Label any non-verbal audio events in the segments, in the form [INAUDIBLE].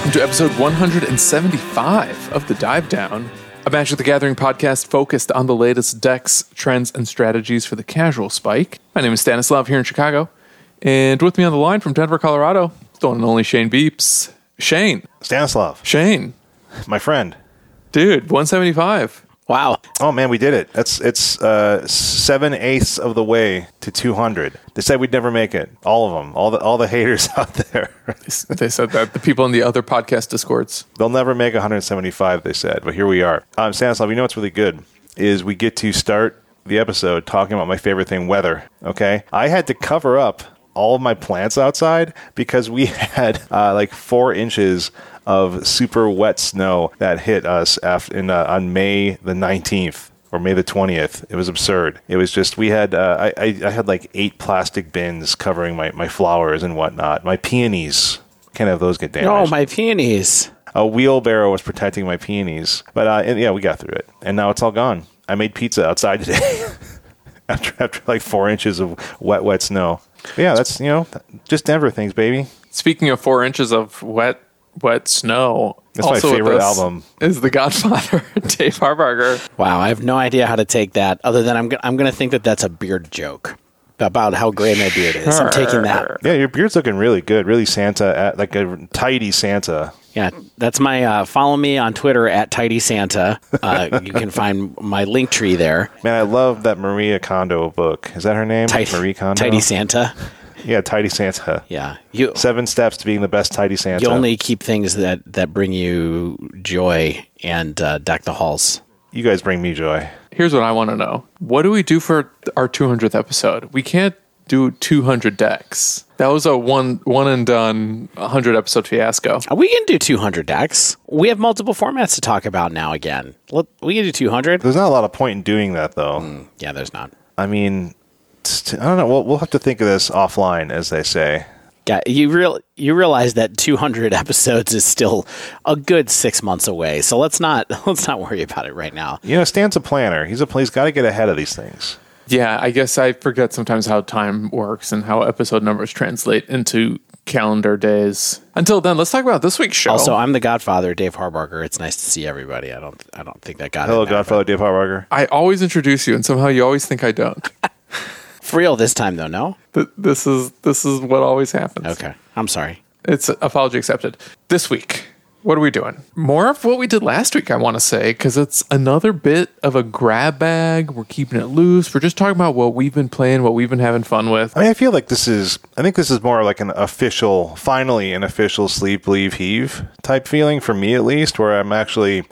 Welcome to episode 175 of The Dive Down, a Magic the Gathering podcast focused on the latest decks, trends, and strategies for the casual spike. My name is Stanislav here in Chicago, and with me on the line from Denver, Colorado, the one and only Shane Beeps. Shane, Stanislav, Shane, my friend. dude, 175. Wow. Oh man, we did it. That's it's uh, seven eighths of the way to 200. They said we'd never make it. All of them. All the all the [LAUGHS] haters out there. They said that the people in the other podcast discords. They'll never make 175. They said, but here we are. Um, Stanislav, you know what's really good is we get to start the episode talking about my favorite thing, weather. Okay, I had to cover up all of my plants outside because we [LAUGHS] had uh, like four inches of super wet snow that hit us after in, uh, on May the 19th or May the 20th. It was absurd. It was just, we had, uh, I, I, I had like eight plastic bins covering my, my flowers and whatnot. My peonies, can't have those get damaged. Oh, my peonies. A wheelbarrow was protecting my peonies. But uh, and, yeah, we got through it. And now it's all gone. I made pizza outside today [LAUGHS] after, after like four inches of wet, wet snow. But yeah, that's, you know, just Denver things, baby. Speaking of four inches of wet, wet snow, That's my also with favorite album. Is The Godfather, [LAUGHS] Dave Harbarger. Wow, I have no idea how to take that other than I'm, go- I'm going to think that that's a beard joke about how gray my beard is. I'm taking that. Yeah, your beard's looking really good. Really Santa, like a tidy Santa. Yeah, that's my uh, follow me on Twitter at Tidy Santa. Uh, [LAUGHS] you can find my link tree there. Man, I love that Maria Kondo book. Is that her name? Tidy, Marie Kondo? Tidy Santa. Yeah, Tidy Santa. Yeah, you Seven steps to being the best Tidy Santa. you only keep things that that bring you joy and uh, deck the halls. you guys bring me joy. Here's what I want to know. What do we do for our 200th episode? We can't do 200 decks. That was a one one and done 100 episode fiasco. We can do 200 decks. We have multiple formats to talk about now. Again, Let, we can do 200. There's not a lot of point in doing that, though. Yeah, there's not. I mean, it's- I don't know. We'll, we'll have to think of this offline, as they say. Yeah, you real you realize that 200 episodes is still a good six months away. So let's not [LAUGHS] let's not worry about it right now. You know, Stan's a planner. He's a he's got to get ahead of these things. Yeah, I guess I forget sometimes how time works and how episode numbers translate into calendar days. Until then, let's talk about this week's show. Also, I'm the Godfather, Dave Harbarger. It's nice to see everybody. I don't I don't think that got Hello, in there, Godfather Dave Harbarger. I always introduce you, and somehow you always think I don't. [LAUGHS] but- For real this time though, no? Th- this is this is what always happens. Okay, I'm sorry. It's apology accepted. This week, what are we doing? More of what we did last week, I want to say, because it's another bit of a grab bag. We're keeping it loose. We're just talking about what we've been playing, what we've been having fun with. I mean, I feel like this is. I think this is more like an official, finally an official sleeve, leave, heave type feeling for me at least. Where I'm actually, I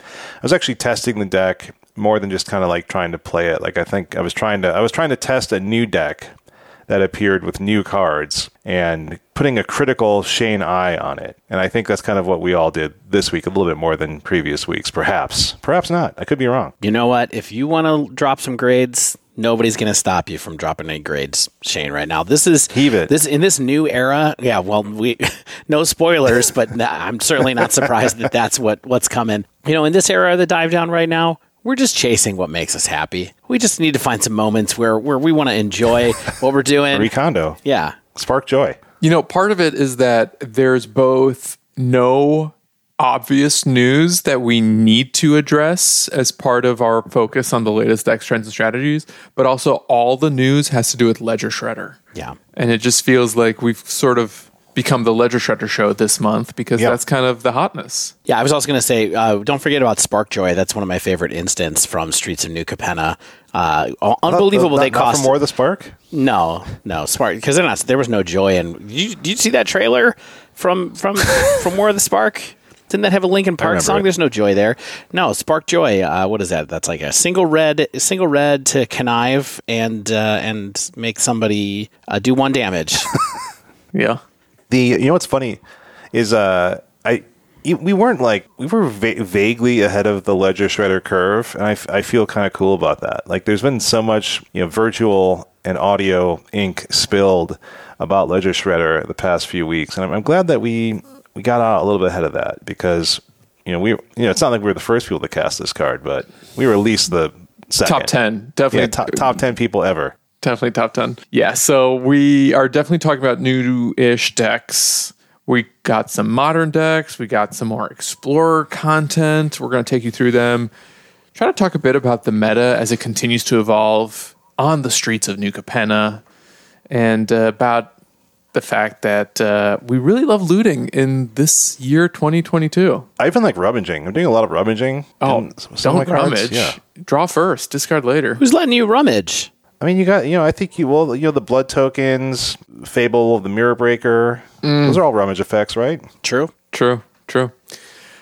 was actually testing the deck more than just kind of like trying to play it. Like I think I was trying to, I was trying to test a new deck that appeared with new cards and putting a critical Shane eye on it. And I think that's kind of what we all did this week, a little bit more than previous weeks, perhaps. Perhaps not. I could be wrong. You know what? If you want to drop some grades, nobody's going to stop you from dropping any grades, Shane. Right now, this is Heave it. This in this new era. Yeah, well, we [LAUGHS] no spoilers, but [LAUGHS] I'm certainly not surprised that that's what what's coming. You know, in this era of the dive down right now. We're just chasing what makes us happy. We just need to find some moments where, where we want to enjoy [LAUGHS] what we're doing. Recondo. Yeah. Spark joy. You know, part of it is that there's both no obvious news that we need to address as part of our focus on the latest decks trends and strategies, but also all the news has to do with Ledger Shredder. Yeah. And it just feels like we've sort of become the Ledger Shredder show this month because Yeah. that's kind of the hotness. Yeah, I was also going to say, uh, don't forget about Spark Joy. That's one of my favorite instants from Streets of New Capenna. Uh, unbelievable Not- they not cost. for more of the spark. No, no, Spark because they're not. There was no joy in. Did you, did you see that trailer from from [LAUGHS] from War of the Spark? Didn't that have a Linkin Park song? it. There's no joy there. No, Spark Joy. Uh, what is that? That's like a single red, single red to connive and uh, and make somebody uh, do one damage. [LAUGHS] Yeah. The you know what's funny is uh I we weren't like we were va- vaguely ahead of the ledger shredder curve and I, f- I feel kind of cool about that. Like there's been so much you know virtual and audio ink spilled about ledger shredder the past few weeks and I'm, I'm glad that we we got out a little bit ahead of that because you know we you know it's not like we were the first people to cast this card but we were at least the second. Top 10. Definitely. Yeah, top, top 10 people ever Definitely top 10. Yeah. So we are definitely talking about new ish decks. We got some modern decks. We got some more explorer content. We're going to take you through them. Try to talk a bit about the meta as it continues to evolve on the streets of New Capenna and uh, about the fact that uh, we really love looting in this year 2022. I even like rummaging. I'm doing a lot of rummaging. Oh, some- some don't my cards. rummage. Yeah. Draw first, discard later. Who's letting you rummage? I mean, you got, you know, I think you, well, you know, the blood tokens, Fable of the Mirror Breaker, mm. those are all rummage effects, right? True. True, true.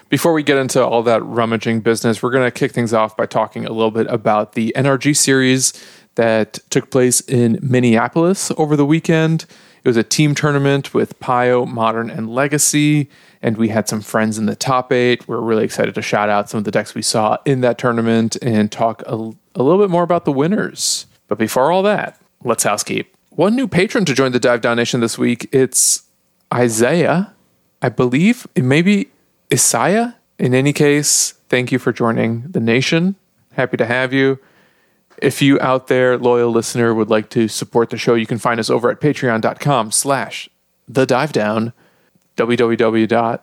Before we get into all that rummaging business, we're going to kick things off by talking a little bit about the NRG series that took place in Minneapolis over the weekend. It was a team tournament with Pio, Modern, and Legacy, and we had some friends in the top eight. We're really excited to shout out some of the decks we saw in that tournament and talk a, a little bit more about the winners. But before all that, let's housekeep. One new patron to join the Dive Down Nation this week. It's Isaiah. I believe it may be Isaiah. In any case, thank you for joining the nation. Happy to have you. If you out there, loyal listener, would like to support the show, you can find us over at patreon.com slash the dive down, www.http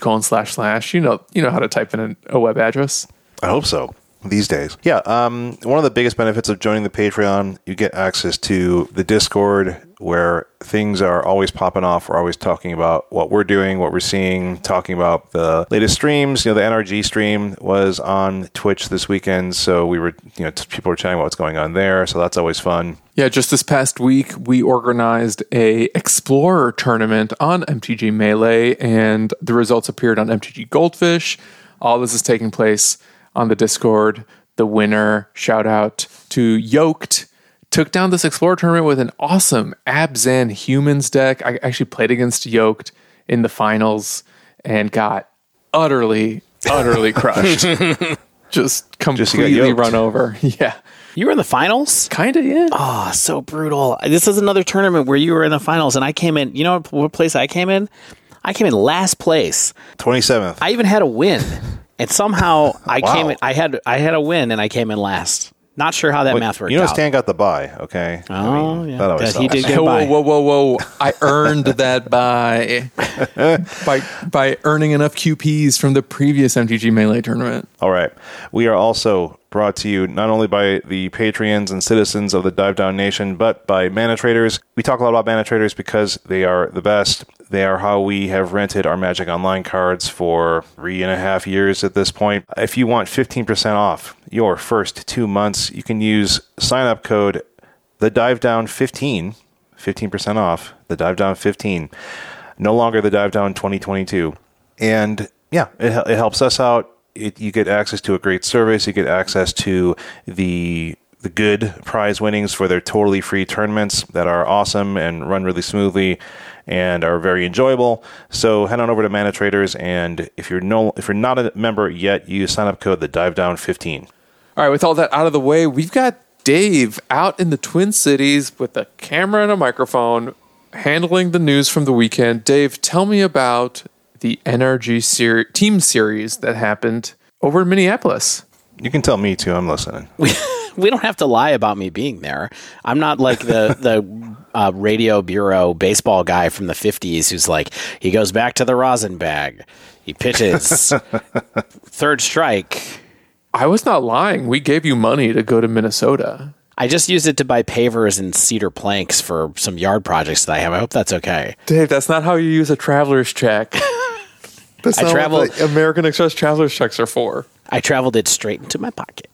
colon slash slash. You know, you know how to type in a web address. I hope so. These days, yeah. Um, one of the biggest benefits of joining the Patreon, you get access to the Discord, where things are always popping off. We're always talking about what we're doing, what we're seeing, talking about the latest streams. You know, the NRG stream was on Twitch this weekend, so we were, you know, t- people were chatting about what's going on there. So that's always fun. Yeah, just this past week, we organized a Explorer tournament on MTG Melee, and the results appeared on MTG Goldfish. All this is taking place on the Discord. The winner, shout out to Yoked, took down this Explorer tournament with an awesome Abzan Humans deck. I actually played against Yoked in the finals and got utterly, utterly [LAUGHS] crushed. Just you got completely yoked. run over. [LAUGHS] Yeah. You were in the finals? Kind of, yeah. Oh, so brutal. This is another tournament where you were in the finals and I came in. You know what, what place I came in? I came in last place. Twenty seventh. I even had a win. [LAUGHS] And somehow [LAUGHS] I Wow. came in I had I had a win and I came in last. Not sure how that math worked You know, out. Stan got the buy. Okay. Oh, yeah. that always That he did get- buy. whoa, whoa, whoa, whoa! I earned [LAUGHS] that by by by earning enough QPs from the previous MTG Melee tournament. All right. We are also brought to you not only by the Patreons and citizens of the Dive Down Nation, but by Mana Traders. We talk a lot about Mana Traders because they are the best. They are how we have rented our Magic Online cards for three and a half years at this point. If you want 15% off your first two months, you can use sign up code the Dive Down 15, 15% off the Dive Down 15. No longer the Dive Down 2022. And yeah, it, it helps us out. It, you get access to a great service. You get access to the the good prize winnings for their totally free tournaments that are awesome and run really smoothly and are very enjoyable. So head on over to Mana Traders and if you're no if you're not a member yet, use sign up code the Dive Down 15. All right, with all that out of the way, we've got Dave out in the Twin Cities with a camera and a microphone, handling the news from the weekend. Dave, tell me about the NRG ser- team series that happened over in Minneapolis. You can tell me too. I'm listening. we, [LAUGHS] we don't have to lie about me being there. I'm not like the the uh, radio bureau baseball guy from the 50s who's like he goes back to the rosin bag. He pitches [LAUGHS] third strike. I was not lying. We gave you money to go to Minnesota. I just used it to buy pavers and cedar planks for some yard projects that I have. I hope that's okay. Dave, that's not how you use a traveler's check. [LAUGHS] That's I not traveled- what American Express traveler's checks are for. I traveled it straight into my pocket.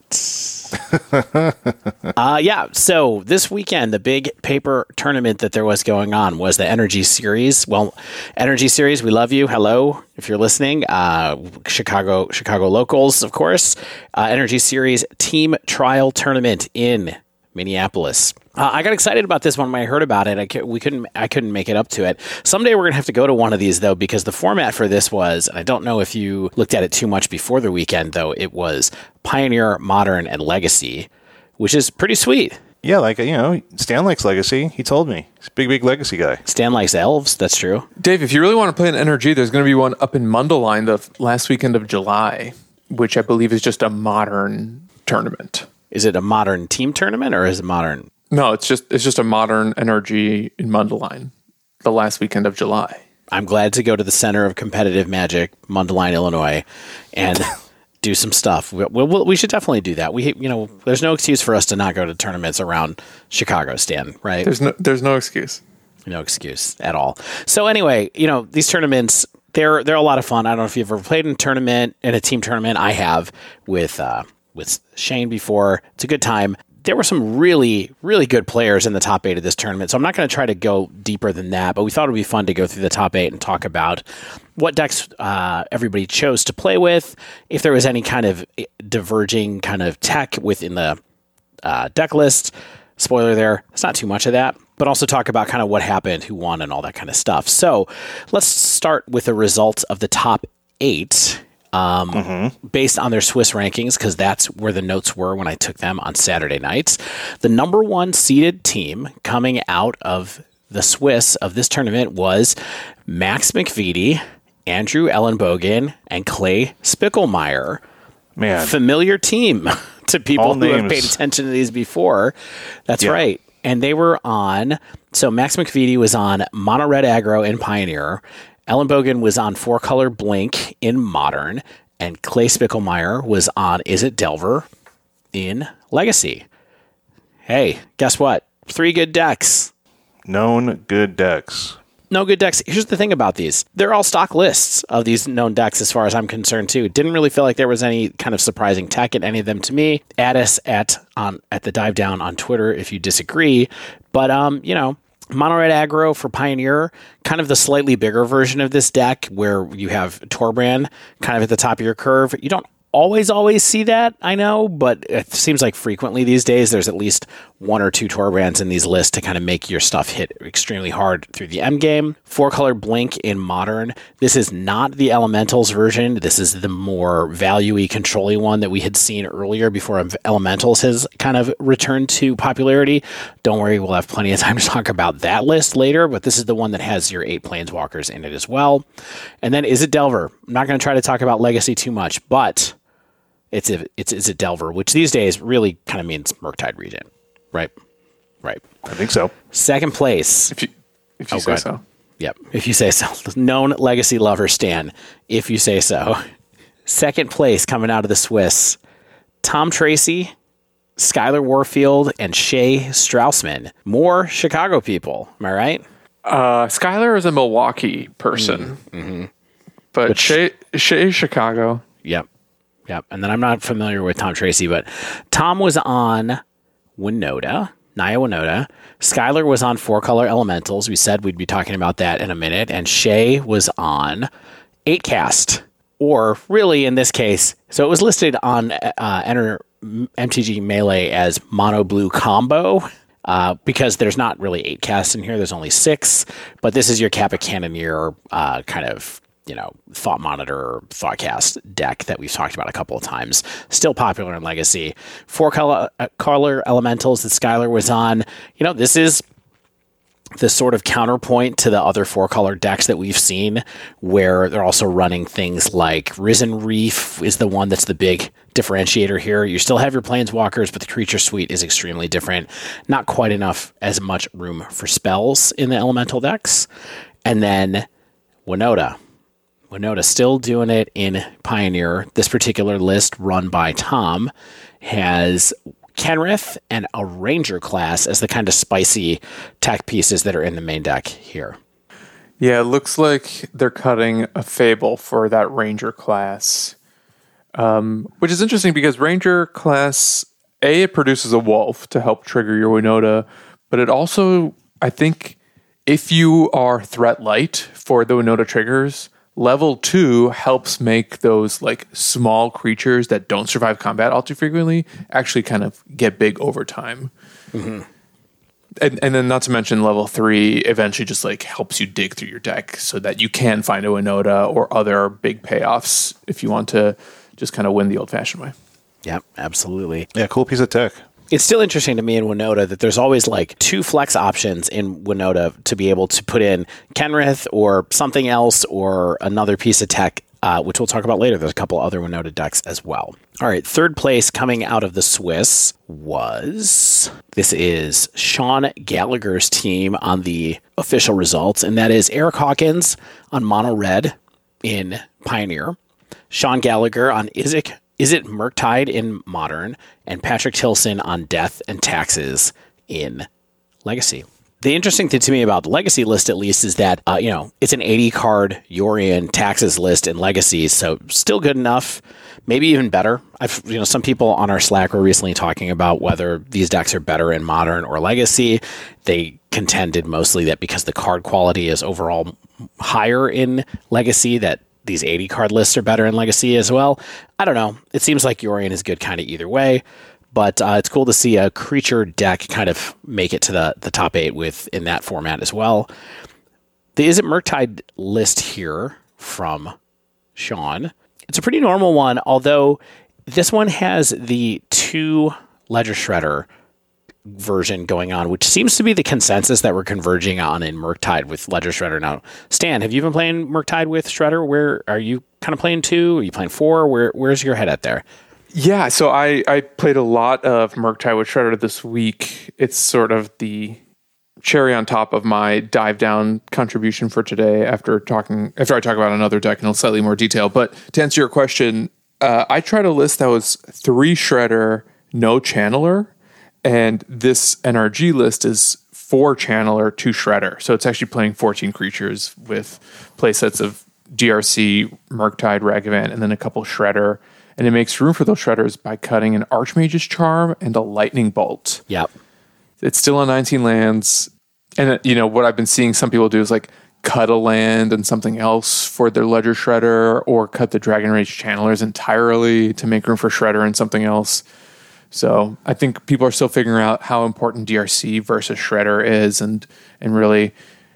[LAUGHS] uh, yeah, so this weekend, the big paper tournament that there was going on was the NRG Series. Well, NRG Series, we love you. Hello, if you're listening. Uh, Chicago, Chicago locals, of course. Uh, NRG Series Team Trial Tournament in Minneapolis. Uh, I got excited about this one when I heard about it. I cou- we couldn't I couldn't make it up to it. Someday we're gonna have to go to one of these though because the format for this was and I don't know if you looked at it too much before the weekend though. It was Pioneer, Modern, and Legacy, which is pretty sweet. Yeah, like you know, Stan likes Legacy. He told me he's a big, big Legacy guy. Stan likes elves. That's true. Dave, if you really want to play an NRG, there's going to be one up in Mundelein the last weekend of July, which I believe is just a modern tournament. Is it a modern team tournament or is it modern? No, it's just it's just a modern NRG in Mundelein the last weekend of July. I'm glad to go to the center of competitive magic, Mundelein, Illinois, and [LAUGHS] do some stuff. We, we, we should definitely do that. We, you know, there's no excuse for us to not go to tournaments around Chicago, Stan. Right? There's no there's no excuse. No excuse at all. So anyway, you know, these tournaments they're they're a lot of fun. I don't know if you've ever played in a tournament in a team tournament. I have with uh, with Shane before. It's a good time. There were some really, really good players in the top eight of this tournament. So I'm not going to try to go deeper than that, but we thought it would be fun to go through the top eight and talk about what decks uh, everybody chose to play with, if there was any kind of diverging kind of tech within the uh, deck list. Spoiler there, it's not too much of that, but also talk about kind of what happened, who won, and all that kind of stuff. So let's start with the results of the top eight. Um, mm-hmm. Based on their Swiss rankings, because that's where the notes were when I took them on Saturday nights. The number one seeded team coming out of the Swiss of this tournament was Max McVety, Andrew Ellenbogen, and Clay Spicklemire. Man, familiar team [LAUGHS] to people All who names. have paid attention to these before. That's yeah. right. And they were on. So Max McVety was on Mono Red Aggro in Pioneer. Ellenbogen was on Four Color Blink in Modern, and Clay Spicklemire was on Izzet Delver in Legacy. Hey, guess what? Three good decks. Known good decks no good decks. Here's the thing about these. They're all stock lists of these known decks as far as I'm concerned too. Didn't really feel like there was any kind of surprising tech in any of them to me. Add us at on at the dive down on Twitter if you disagree. But um, you know, Mono Red Aggro for Pioneer, kind of the slightly bigger version of this deck where you have Torbran kind of at the top of your curve. You don't always always see that i know but it seems like frequently these days there's at least one or two Torbrans in these lists to kind of make your stuff hit extremely hard through the end game. Four color blink in modern this is not the elementals version. This is the more valuey controlly one that we had seen earlier before elementals has kind of returned to popularity. Don't worry we'll have plenty of time to talk about that list later but this is the one that has your eight planeswalkers in it as well. And then Izzet Delver? I'm not going to try to talk about legacy too much but it's a, it's Izzet Delver, which these days really kind of means Murktide Regent, right? Right. I think so. Second place. If you if you oh, say so. Yep. If you say so. [LAUGHS] Known legacy lover Stan. If you say so. [LAUGHS] Second place coming out of the Swiss. Tom Tracy, Skylar Warfield, and Shay Straussman. More Chicago people. Am I right? Uh, Skylar is a Milwaukee person, mm-hmm. mm-hmm. but Which, Shay, Shay Chicago. Yep. Yep. And then I'm not familiar with Tom Tracy, but Tom was on Winota, Naya Winota. Skylar was on Four Color Elementals. We said we'd be talking about that in a minute. And Shay was on Eight Cast, or really in this case, so it was listed on uh, Enter MTG Melee as Mono Blue Combo. Uh, because there's not really eight casts in here, there's only six. But this is your Kappa Cannoneer uh, kind of you know, Thought Monitor or Thoughtcast deck that we've talked about a couple of times. Still popular in Legacy. Four color, uh, color elementals that Skylar was on. You know, this is the sort of counterpoint to the other four color decks that we've seen, where they're also running things like Risen Reef is the one that's the big differentiator here. You still have your planeswalkers, but the creature suite is extremely different. Not quite enough as much room for spells in the elemental decks. And then Winota, Winota still doing it in Pioneer. This particular list, run by Tom, has Kenrith and a Ranger class as the kind of spicy tech pieces that are in the main deck here. Yeah, it looks like they're cutting a Fable for that Ranger class, um, which is interesting because Ranger class, A, it produces a wolf to help trigger your Winota, but it also, I think, if you are threat light for the Winota triggers, Level two helps make those like small creatures that don't survive combat all too frequently actually kind of get big over time. Mm-hmm. And, and then not to mention level three eventually just like helps you dig through your deck so that you can find a Winota or other big payoffs if you want to just kind of win the old fashioned way. Yep, absolutely. Yeah, cool piece of tech it's still interesting to me in Winota that there's always like two flex options in Winota to be able to put in Kenrith or something else or another piece of tech uh, which we'll talk about later. There's a couple other Winota decks as well. All right, third place coming out of the Swiss was this is Sean Gallagher's team on the official results, and that is Eric Hawkins on Mono Red in Pioneer, Sean Gallagher on Izzet it Murktide in Modern, and Patrick Tilson on Death and Taxes in Legacy. The interesting thing to me about the Legacy list, at least, is that uh, you know it's an 80 card Yorion Taxes list in Legacy, so still good enough, maybe even better. I've you know some people on our Slack were recently talking about whether these decks are better in Modern or Legacy. They contended mostly that because the card quality is overall higher in Legacy, that these 80 card lists are better in Legacy as well. I don't know. It seems like Yorion is good kind of either way. But uh, it's cool to see a creature deck kind of make it to the, the top eight with in that format as well. The Izzet Murktide list here from Sean. It's a pretty normal one, although this one has the two Ledger Shredder version going on, which seems to be the consensus that we're converging on in Murktide with Ledger Shredder. Now, Stan, have you been playing Murktide with Shredder? Where are you kind of playing two? Are you playing four? Where where's your head at there? Yeah, so I, I played a lot of Murktide with Shredder this week. It's sort of the cherry on top of my dive down contribution for today after talking after I talk about another deck in slightly more detail. But to answer your question, uh, I tried a list that was three shredder, no channeler, and this NRG list is four channeler, two shredder. So it's actually playing 14 creatures with playsets of DRC, Murktide, Ragavan, and then a couple shredder. And it makes room for those shredders by cutting an Archmage's Charm and a Lightning Bolt. Yep. It's still on 19 lands. And, uh, you know, what I've been seeing some people do is like cut a land and something else for their Ledger Shredder or cut the Dragon Rage Channelers entirely to make room for Shredder and something else. So I think people are still figuring out how important DRC versus Shredder is and and really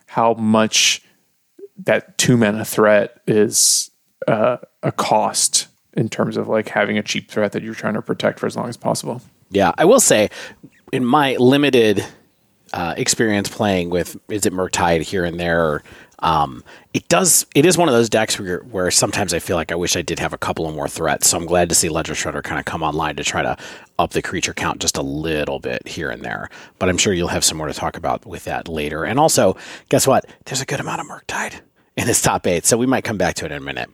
how much that two mana threat is uh, a cost in terms of like having a cheap threat that you're trying to protect for as long as possible. Yeah, I will say, in my limited uh, experience playing with Izzet Murktide here and there, um, it does. It is one of those decks where, where sometimes I feel like I wish I did have a couple of more threats. So I'm glad to see Ledger Shredder kind of come online to try to up the creature count just a little bit here and there. But I'm sure you'll have some more to talk about with that later. And also, guess what? There's a good amount of Murktide in this top eight, so we might come back to it in a minute.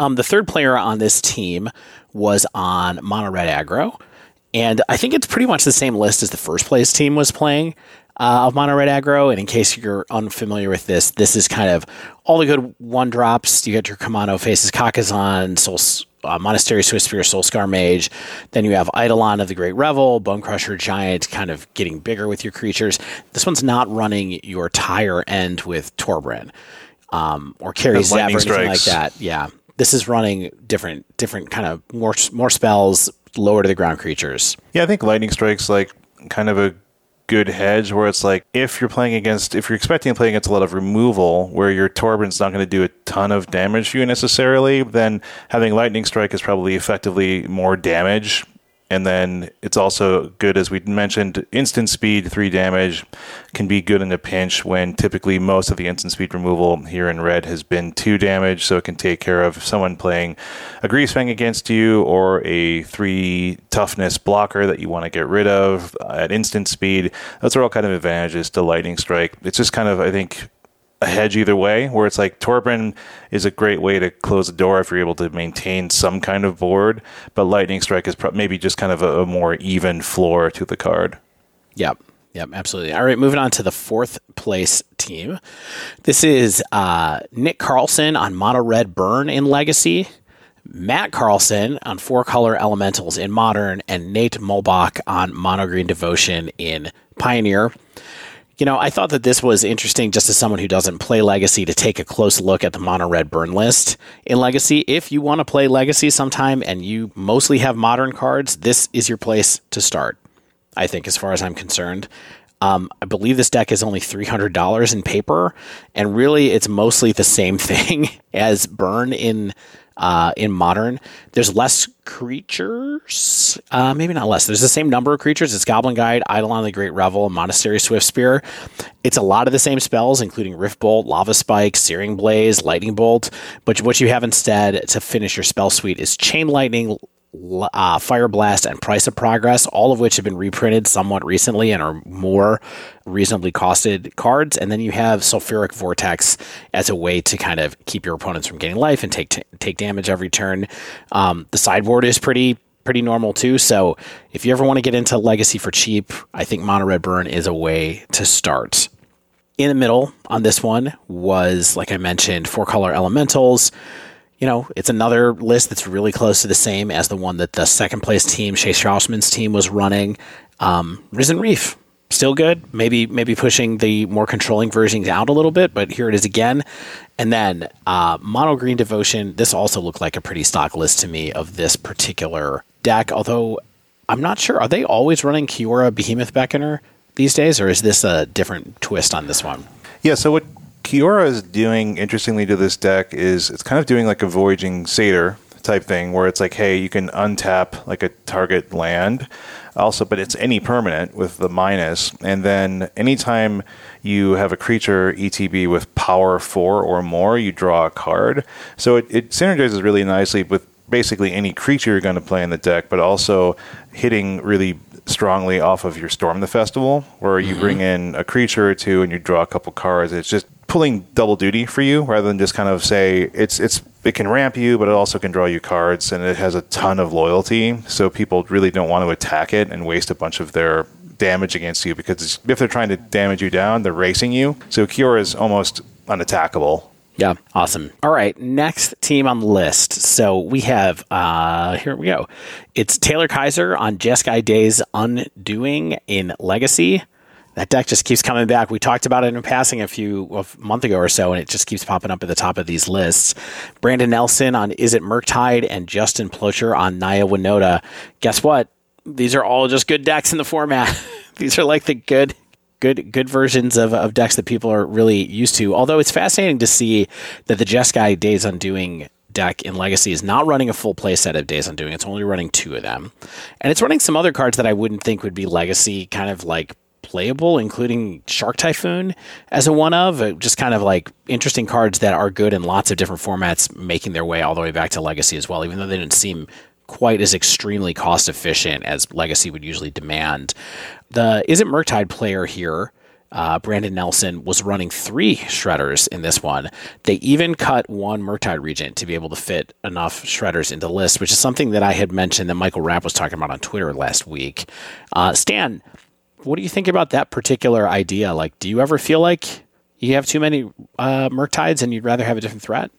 Um, the third player on this team was on Mono Red Aggro, and I think it's pretty much the same list as the first place team was playing uh, of Mono Red Aggro. And in case you're unfamiliar with this, this is kind of all the good one drops. You get your Kumano Faces Kakkazan, Soul, uh, Monastery Swiftspear, Soulscar Mage. Then you have Eidolon of the Great Revel, Bone Crusher Giant, kind of getting bigger with your creatures. This one's not running your tire end with Torbran um, or Kari Zev or anything strikes. like that. Yeah this is running different different kind of more more spells lower to the ground creatures. Yeah, I think lightning strikes like kind of a good hedge where it's like if you're playing against if you're expecting to play against a lot of removal where your Torbran's not going to do a ton of damage to you necessarily, then having lightning strike is probably effectively more damage and then it's also good, as we mentioned, instant speed, three damage, can be good in a pinch when typically most of the instant speed removal here in red has been two damage. So it can take care of someone playing a grease Greasefang against you or a three toughness blocker that you want to get rid of at instant speed. Those are all kind of advantages to Lightning Strike. It's just kind of, I think, a hedge either way, where it's like Torbran is a great way to close the door if you're able to maintain some kind of board, but Lightning Strike is pro- maybe just kind of a, a, more even floor to the card. Yep. Yep, absolutely. All right, moving on to the fourth place team. This is uh, Nick Carlson on Mono Red Burn in Legacy, Matt Carlson on Four Color Elementals in Modern, and Nate Mulbach on Mono Green Devotion in Pioneer. You know, I thought that this was interesting just as someone who doesn't play Legacy to take a close look at the mono red burn list in Legacy. If you want to play Legacy sometime and you mostly have modern cards, this is your place to start, I think, as far as I'm concerned. Um, I believe this deck is only $300 in paper, and really it's mostly the same [LAUGHS] thing as Burn in uh, in modern. There's less creatures, uh, maybe not less. There's the same number of creatures. It's Goblin Guide, Eidolon the Great Revel, Monastery Swift Spear. It's a lot of the same spells, including Rift Bolt, Lava Spike, Searing Blaze, Lightning Bolt. But what you have instead to finish your spell suite is Chain Lightning, uh, Fire Blast, and Price of Progress, all of which have been reprinted somewhat recently and are more reasonably costed cards. And then you have Sulfuric Vortex as a way to kind of keep your opponents from getting life and take t- take damage every turn. Um, the sideboard is pretty pretty normal too. So if you ever want to get into Legacy for cheap, I think Mono Red Burn is a way to start. In the middle on this one was, like I mentioned, four color elementals you know, it's another list that's really close to the same as the one that the second place team, Chase Straussman's team, was running. Um, Risen Reef, still good. Maybe maybe pushing the more controlling versions out a little bit, but here it is again. And then uh, Mono Green Devotion. This also looked like a pretty stock list to me of this particular deck. Although I'm not sure, are they always running Kiora Behemoth Beckoner these days, or is this a different twist on this one? Yeah. So what Kiora is doing interestingly to this deck is it's kind of doing like a Voyaging Satyr type thing where it's like, hey, you can untap like a target land also, but it's any permanent with the minus. And then anytime you have a creature ETB with power four or more, you draw a card. So it, it synergizes really nicely with basically any creature you're going to play in the deck, but also hitting really strongly off of your Storm the Festival, where you mm-hmm. bring in a creature or two and you draw a couple cards. It's just pulling double duty for you rather than just kind of say it's it's it can ramp you, but it also can draw you cards, and it has a ton of loyalty. So people really don't want to attack it and waste a bunch of their damage against you because if they're trying to damage you down, they're racing you. So Kiora is almost unattackable. Yeah, awesome. All right, next team on the list. So we have uh here we go. It's Taylor Kaiser on Jeskai Days Undoing in Legacy that deck just keeps coming back. We talked about it in passing a few a month ago or so, and it just keeps popping up at the top of these lists. Brandon Nelson on Izzet Murktide and Justin Plocher on Naya Winota. Guess what? These are all just good decks in the format. [LAUGHS] these are like the good good good versions of, of decks that people are really used to. Although it's fascinating to see that the Jeskai Days Undoing deck in Legacy is not running a full playset of Days Undoing. It's only running two of them. And it's running some other cards that I wouldn't think would be Legacy, kind of like playable, including Shark Typhoon as a one of. Uh, just kind of like interesting cards that are good in lots of different formats, making their way all the way back to Legacy as well, even though they didn't seem quite as extremely cost efficient as Legacy would usually demand. The Izzet Murktide player here. Uh, Brandon Nelson was running three shredders in this one. They even cut one Murktide Regent to be able to fit enough shredders into list, which is something that I had mentioned that Michael Rapp was talking about on Twitter last week. Uh, Stan, what do you think about that particular idea? Like, do you ever feel like you have too many uh, Murktides and you'd rather have a different threat?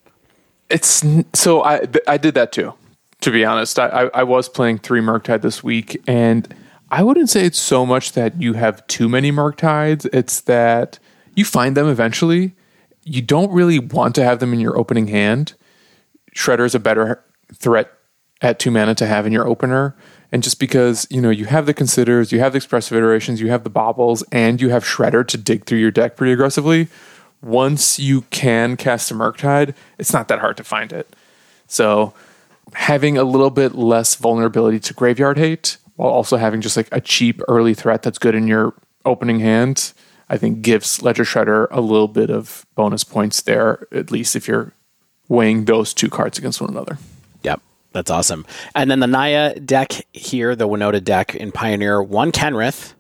It's so I I did that too. To be honest, I, I, was playing three Murktide this week, and I wouldn't say it's so much that you have too many Murktides. It's that you find them eventually. You don't really want to have them in your opening hand. Shredder is a better threat at two mana to have in your opener and just because you know you have the considers, you have the expressive iterations, you have the baubles, and you have Shredder to dig through your deck pretty aggressively. Once you can cast a Murktide, it's not that hard to find it. So having a little bit less vulnerability to graveyard hate, while also having just like a cheap early threat that's good in your opening hand, I think gives Ledger Shredder a little bit of bonus points there, at least if you're weighing those two cards against one another. Yep. That's awesome. And then the Naya deck here, the Winota deck in Pioneer, one Kenrith.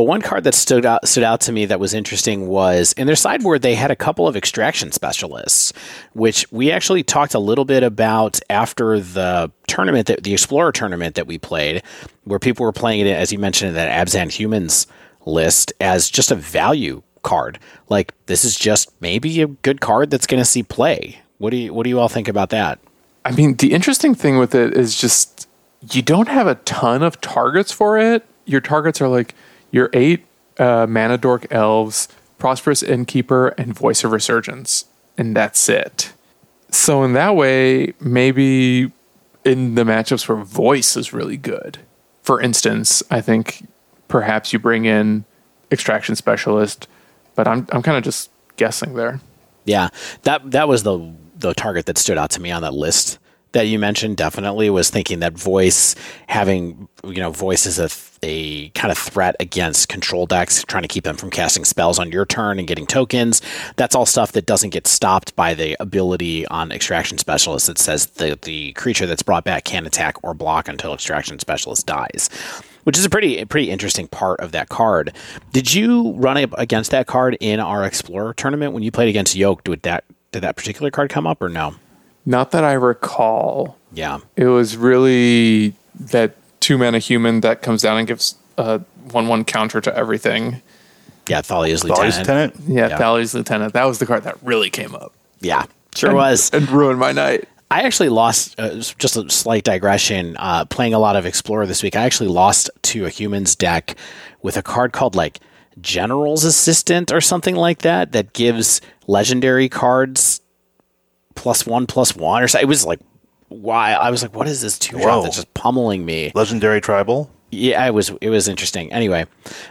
But one card that stood out stood out to me that was interesting was in their sideboard they had a couple of extraction specialists, which we actually talked a little bit about after the tournament that the Explorer tournament that we played, where people were playing it as you mentioned in that Abzan Humans list as just a value card. Like this is just maybe a good card that's going to see play. What do you what do you all think about that? I mean, the interesting thing with it is just you don't have a ton of targets for it. Your targets are like your eight uh, mana dork elves, prosperous innkeeper, and voice of resurgence, and that's it. So in that way, maybe in the matchups where voice is really good, for instance, I think perhaps you bring in extraction specialist, but I'm I'm kind of just guessing there. Yeah, that that was the the target that stood out to me on that list that you mentioned definitely was thinking that voice having you know voice is a, a kind of threat against control decks trying to keep them from casting spells on your turn and getting tokens. That's all stuff that doesn't get stopped by the ability on extraction specialist that says the the creature that's brought back can attack or block until extraction specialist dies which is a pretty pretty interesting part of that card. Did you run up against that card in our explorer tournament when you played against yoke? Did that did that particular card come up or no Not that I recall. yeah It was really that two mana human that comes down and gives a one one counter to everything. Yeah, Thalia's Thalia's lieutenant. lieutenant. Yeah, Yeah. Thalia's lieutenant. That was the card that really came up. Yeah, sure and, was. and ruined my night. I actually lost. Uh, just a slight digression. Uh, playing a lot of Explorer this week, I actually lost to a humans deck with a card called like General's Assistant or something like that that gives legendary cards plus one plus one or so. It was like why I was like, what is this two drop that's just pummeling me? Legendary tribal. Yeah, it was it was interesting. Anyway,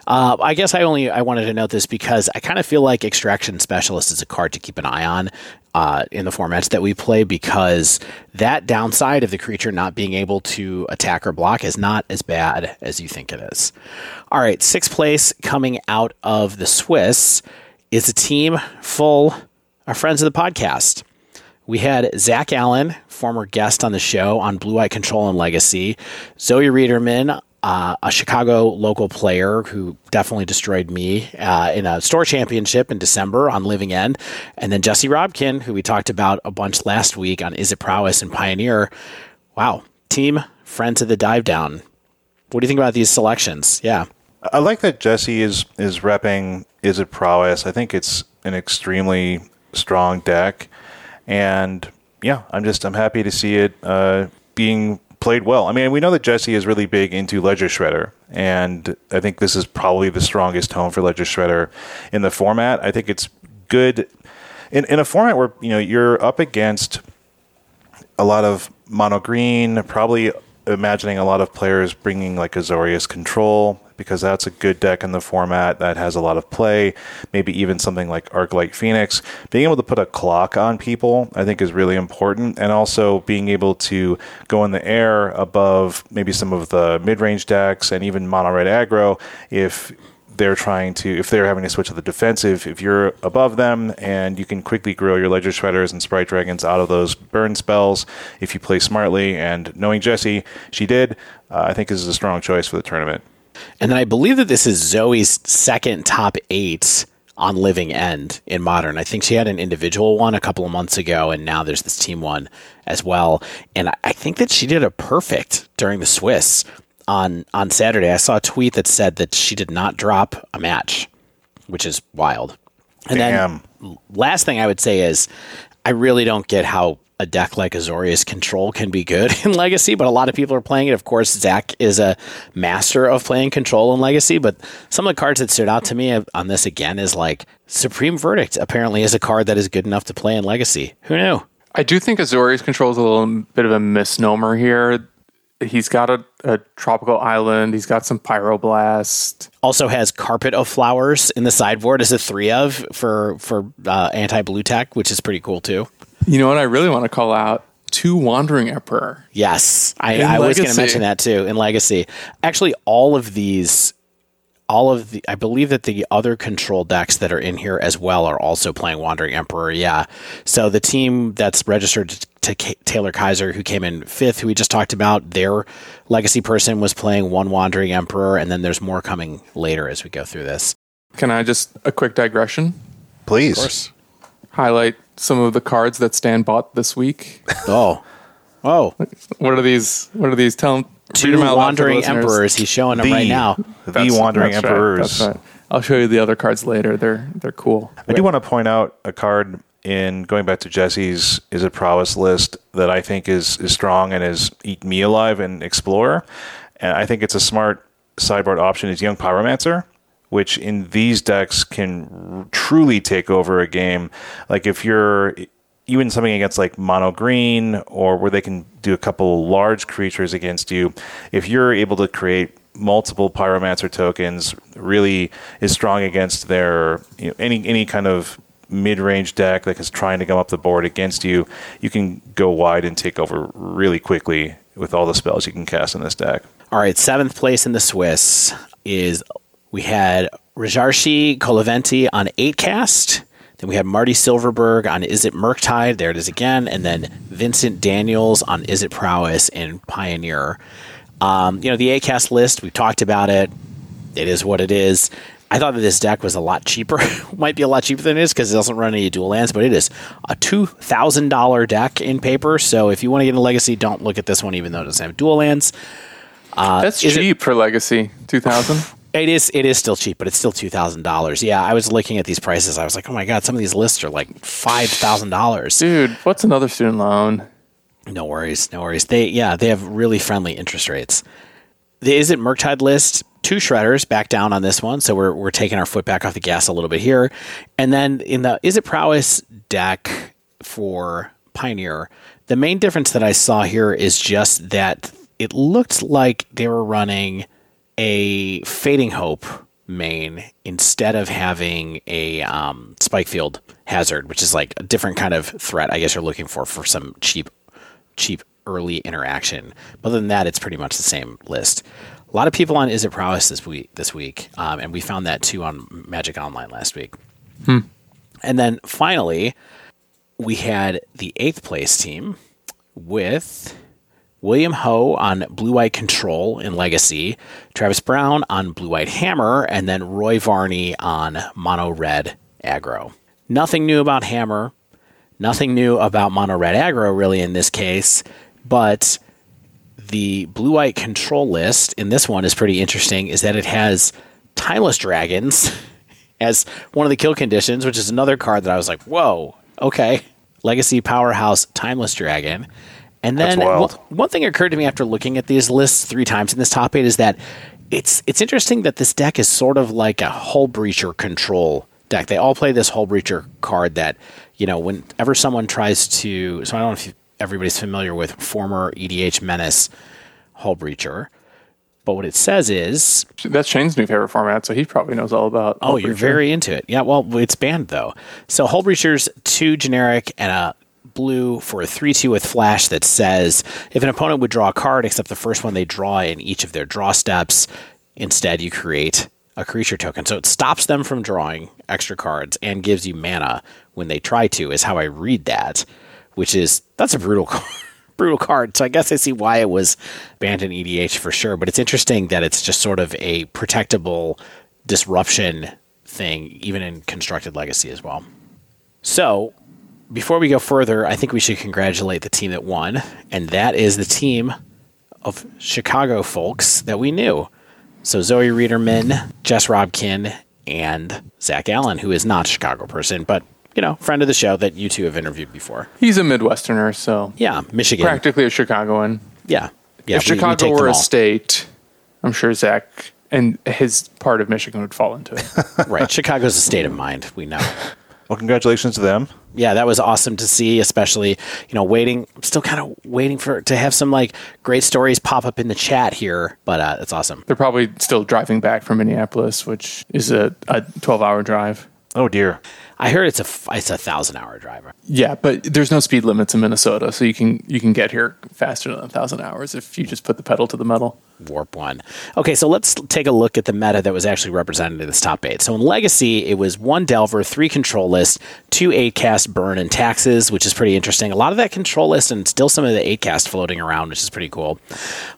uh, I guess I only I wanted to note this because I kind of feel like Extraction Specialist is a card to keep an eye on uh, in the formats that we play because that downside of the creature not being able to attack or block is not as bad as you think it is. All right, sixth place coming out of the Swiss is a team full of friends of the podcast. We had Zach Allen, former guest on the show on Blue Eye Control and Legacy, Zoe Reederman, uh, a Chicago local player who definitely destroyed me uh, in a store championship in December on Living End, and then Jesse Robkin, who we talked about a bunch last week on Izzet Prowess and Pioneer. Wow, team friends of the dive down. What do you think about these selections? Yeah. I like that Jesse is is repping Izzet prowess. I think it's an extremely strong deck, and yeah, I'm just I'm happy to see it uh, being played well. I mean, we know that Jesse is really big into Ledger Shredder, and I think this is probably the strongest tone for Ledger Shredder in the format. I think it's good in in a format where you know you're up against a lot of mono green, probably imagining a lot of players bringing like Azorius Control because that's a good deck in the format that has a lot of play. Maybe even something like Arclight Phoenix. Being able to put a clock on people, I think, is really important. And also being able to go in the air above maybe some of the mid range decks and even mono red aggro if they're trying to if they're having to switch to the defensive if you're above them and you can quickly grow your ledger shredders and sprite dragons out of those burn spells if you play smartly and knowing jesse she did uh, i think this is a strong choice for the tournament And then I believe that this is Zoe's second top eight on Living End in Modern. I think she had an individual one a couple of months ago, and now there's this team one as well. And I- think that she did a perfect during the Swiss on on Saturday. I saw a tweet that said that she did not drop a match, which is wild. And Damn. then last thing I would say is I really don't get how a deck like Azorius Control can be good [LAUGHS] in Legacy, but a lot of people are playing it. Of course, Zach is a master of playing Control in Legacy, but some of the cards that stood out to me on this again is like Supreme Verdict apparently is a card that is good enough to play in Legacy. Who knew? I do think Azorius Control is a little bit of a misnomer here. He's got a, a tropical island. He's got some pyroblast. Also has Carpet of Flowers in the sideboard as a three of for for uh, anti blue tech, which is pretty cool too. You know what? I really want to call out two Wandering Emperor. Yes, I, I was going to mention that too in Legacy. Actually, all of these, all of the, I believe that the other control decks that are in here as well are also playing Wandering Emperor. Yeah. So the team that's registered to K- Taylor Kaiser, who came in fifth, who we just talked about, their Legacy person was playing one Wandering Emperor, and then there's more coming later as we go through this. Can I just a quick digression? please Highlight some of the cards that Stan bought this week. Oh, oh, What are these? What are these? Tell them. two Wandering Emperors. He's showing them the, right now. the wandering that's right, emperors that's right. I'll show you the other cards later. They're they're cool. I do want to point out a card in going back to Jesse's is a prowess list that I think is is strong and is eat me alive and explorer, and I think it's a smart sideboard option is Young Pyromancer, which in these decks can truly take over a game. Like if you're even something against like mono green or where they can do a couple large creatures against you, if you're able to create multiple pyromancer tokens, really is strong against their you know, any any kind of mid-range deck that is trying to come up the board against you, you can go wide and take over really quickly with all the spells you can cast in this deck. All right, seventh place in the Swiss is we had Rajarshi Koloventi on eight cast. Then we had Marty Silverberg on Izzet Murktide? There it is again. And then Vincent Daniels on Izzet Prowess in Pioneer. Um, you know, the A cast list, we've talked about it. It is what it is. I thought that this deck was a lot cheaper. [LAUGHS] Might be a lot cheaper than it is because it doesn't run any dual lands, but it is a two thousand dollar deck in paper. So if you want to get a legacy, don't look at this one, even though it doesn't have dual lands. That's is it- cheap for Legacy 2000. [LAUGHS] It is it is still cheap, but it's still two thousand dollars. Yeah, I was looking at these prices. I was like, oh my god, some of these lists are like five thousand dollars. Dude, what's another student loan? No worries, no worries. They yeah, they have really friendly interest rates. The Izzet Murktide list, two shredders back down on this one, so we're we're taking our foot back off the gas a little bit here. And then in the Izzet Prowess deck for Pioneer, the main difference that I saw here is just that it looked like they were running a Fading Hope main instead of having a um, Spikefield Hazard, which is like a different kind of threat. I guess you're looking for for some cheap, cheap early interaction. But other than that, it's pretty much the same list. A lot of people on Izzet Prowess this week, this week, um, and we found that too on Magic Online last week. And then finally, we had the eighth place team with William Ho on Blue White Control in Legacy, Travis Brown on Blue White Hammer, and then Roy Varney on Mono Red Aggro. Nothing new about Hammer, nothing new about Mono Red Aggro really in this case, but the Blue White Control list in this one is pretty interesting is that it has Timeless Dragons [LAUGHS] as one of the kill conditions, which is another card that I was like, whoa, okay. Legacy Powerhouse Timeless Dragon. And then one, one thing occurred to me after looking at these lists three times in this top eight is that it's it's interesting that this deck is sort of like a Hullbreacher control deck. They all play this Hullbreacher card that, you know, whenever someone tries to so I don't know if everybody's familiar with former EDH Menace Hullbreacher. But what it says is That's Shane's new favorite format, so he probably knows all about. Oh, you're very into it. Yeah, well, it's banned though. So Hullbreachers, two generic and a blue for a 3 2 with flash that says if an opponent would draw a card except the first one they draw in each of their draw steps, instead you create a creature token. So it stops them from drawing extra cards and gives you mana when they try to, is how I read that, which is that's a brutal [LAUGHS] card. Brutal card. So I guess I see why it was banned in EDH for sure. But it's interesting that it's just sort of a protectable disruption thing, even in constructed legacy as well. So, before we go further, I think we should congratulate the team that won, and that is the team of Chicago folks that we knew. So, Zoe Reederman, Jess Robkin, and Zach Allen, who is not a Chicago person, but, you know, friend of the show that you two have interviewed before. He's a Midwesterner, so Yeah, Michigan. practically a Chicagoan. Yeah. Yeah, if we- we Chicago take were a state, I'm sure Zach and his part of Michigan would fall into it. [LAUGHS] right. Chicago's a state of mind. We know. [LAUGHS] Well, congratulations to them. yeah, that was awesome to see, especially, you know, waiting, I'm still kind of waiting for to have some like great stories pop up in the chat here, but uh, it's awesome. They're probably still driving back from Minneapolis, which is a, a 12 hour drive. Oh dear. I heard it's a it's a thousand hour drive. Yeah, but there's no speed limits in Minnesota, so you can you can get here faster than a thousand hours if you just put the pedal to the metal. Warp one. Okay, so let's take a look at the meta that was actually represented in this top eight. So in Legacy, it was one Delver, three control list, two eight cast burn and taxes, which is pretty interesting. A lot of that control list and still some of the eight cast floating around, which is pretty cool.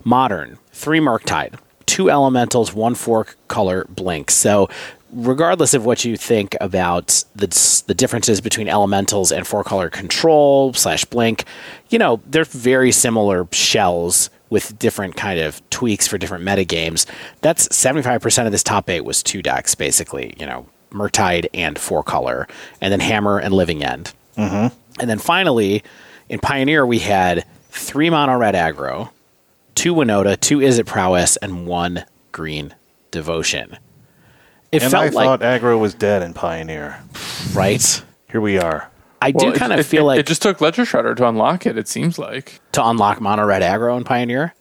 Modern, three Murktide, two elementals, one four color blink. So regardless of what you think about the the differences between elementals and four color control slash blink, you know they're very similar shells with different kind of tweaks for different meta games. That's seventy five percent of this top eight was two decks basically. You know, Murktide and four color, and then Hammer and Living End. Mm-hmm. And then finally, in Pioneer we had three mono red aggro, two Winota, two Izzet Prowess, and one green Devotion. It And felt I like thought aggro was dead in Pioneer. right. Here we are. I do Well, it- kind of feel it, like it just took Ledger Shredder to unlock it. It seems like, to unlock mono red aggro in Pioneer.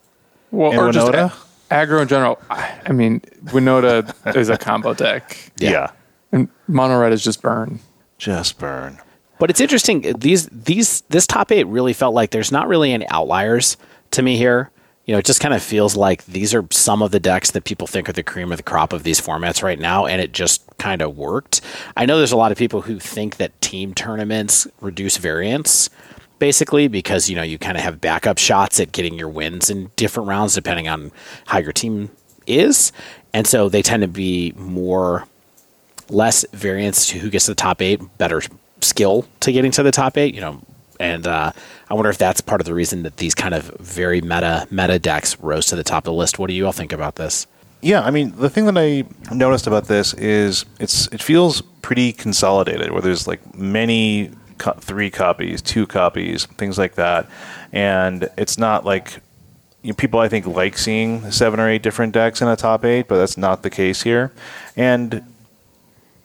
well, And or just Winota? a- aggro in general. I, I mean, Winota is a combo deck, Yeah. and Mono Red is just burn. Just burn. But it's interesting. These these this top eight really felt like there's not really any outliers to me here. You know, it just kind of feels like these are some of the decks that people think are the cream of the crop of these formats right now, and it just kind of worked. I know there's a lot of people who think that team tournaments reduce variance, basically because you know you kind of have backup shots at getting your wins in different rounds depending on how your team is, and so they tend to be more less variance to who gets to the top eight, better skill to getting to the top eight. You know, and uh, I wonder if that's part of the reason that these kind of very meta meta decks rose to the top of the list. What do you all think about this? Yeah, I mean, the thing that I noticed about this is it's it feels pretty consolidated, where there's like many co- three copies, two copies, things like that, and it's not like you know, people I think like seeing seven or eight different decks in a top eight, but that's not the case here, and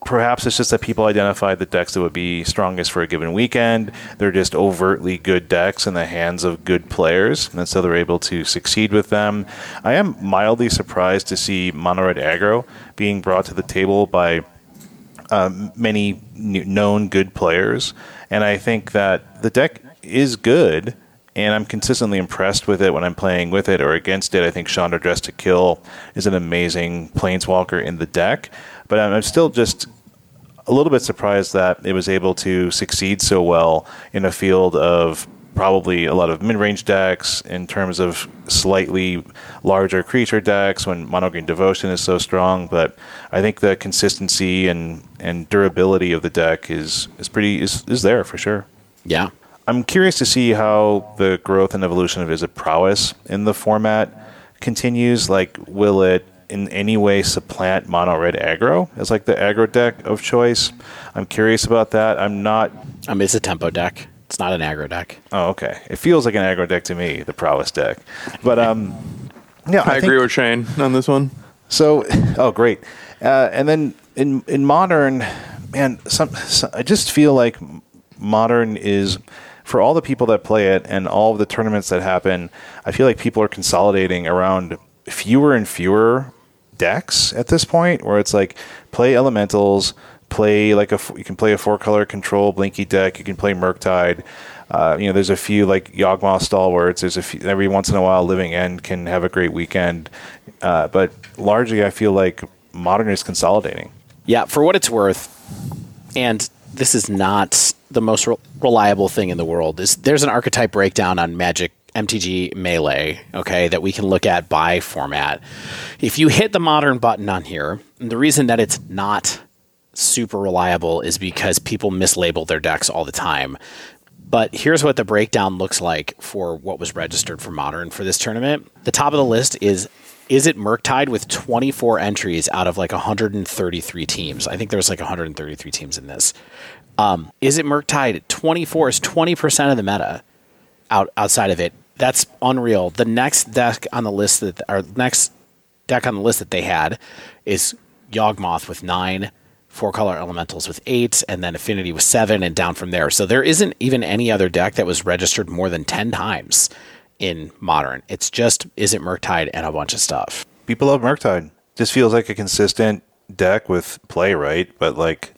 perhaps it's just that people identified the decks that would be strongest for a given weekend. They're just overtly good decks in the hands of good players, and so they're able to succeed with them. I am mildly surprised to see mono red aggro being brought to the table by um, many known good players, and I think that the deck is good. And I'm consistently impressed with it when I'm playing with it or against it. I think Chandra Dress to Kill is an amazing planeswalker in the deck, but I'm still just a little bit surprised that it was able to succeed so well in a field of probably a lot of mid-range decks in terms of slightly larger creature decks when mono green devotion is so strong but i think the consistency and, and durability of the deck is, is pretty is, is there for sure Yeah. i'm curious to see how the growth and evolution of Izzet prowess in the format continues like will it in any way supplant mono red aggro as like the aggro deck of choice. I'm curious about that. I'm not. Um, it's a tempo deck. It's not an aggro deck. Oh, okay. It feels like an aggro deck to me, the prowess deck. But um, yeah, I, I, agree think, with Shane on this one. So, oh, great. Uh, and then in in modern, man, some, some I just feel like modern is for all the people that play it and all of the tournaments that happen. I feel like people are consolidating around fewer and fewer decks at this point, where it's like play elementals, play like a you can play a four color control blinky deck, you can play Murktide. Uh, you know, there's a few like Yawgmoth stalwarts. There's a few every once in a while. Living End can have a great weekend, uh, but largely I feel like modern is consolidating. Yeah, for what it's worth, and this is not the most re- reliable thing in the world. Is there's an archetype breakdown on Magic MTG Melee, okay, that we can look at by format. If you hit the modern button on here, the reason that it's not super reliable is because people mislabel their decks all the time. But here's what the breakdown looks like for what was registered for modern for this tournament. The top of the list is Izzet Murktide with 24 entries out of like 133 teams. I think there's like 133 teams in this. Um, Izzet Murktide 24 is 20% of the meta out outside of it. That's unreal. The next deck on the list that our next deck on the list that they had is Yawgmoth with nine, four color elementals with eight, and then Affinity with seven, and down from there. So there isn't even any other deck that was registered more than ten times in modern. It's just Izzet Murktide and a bunch of stuff. People love Murktide. This feels like a consistent deck with play, right? But like,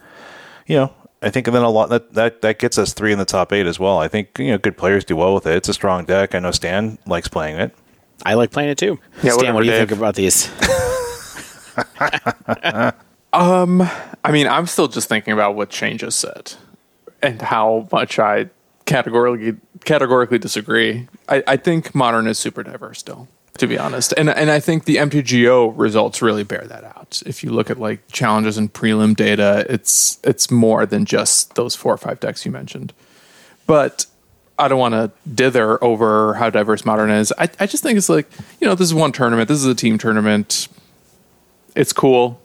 you know, I think and then a lot that, that that gets us three in the top eight as well. I think you know good players do well with it. It's a strong deck. I know Stan likes playing it. I like playing it too. Yeah, Stan, what do you Dave. think about these? [LAUGHS] um, I mean, I'm still just thinking about what Shane just said and how much I categorically categorically disagree. I, I think modern is super diverse still, to be honest. And and I think the MTGO results really bear that out. If you look at like challenges and prelim data, it's it's more than just those four or five decks you mentioned. But I don't want to dither over how diverse modern is. I, I just think it's like, you know, this is one tournament. This is a team tournament. It's cool.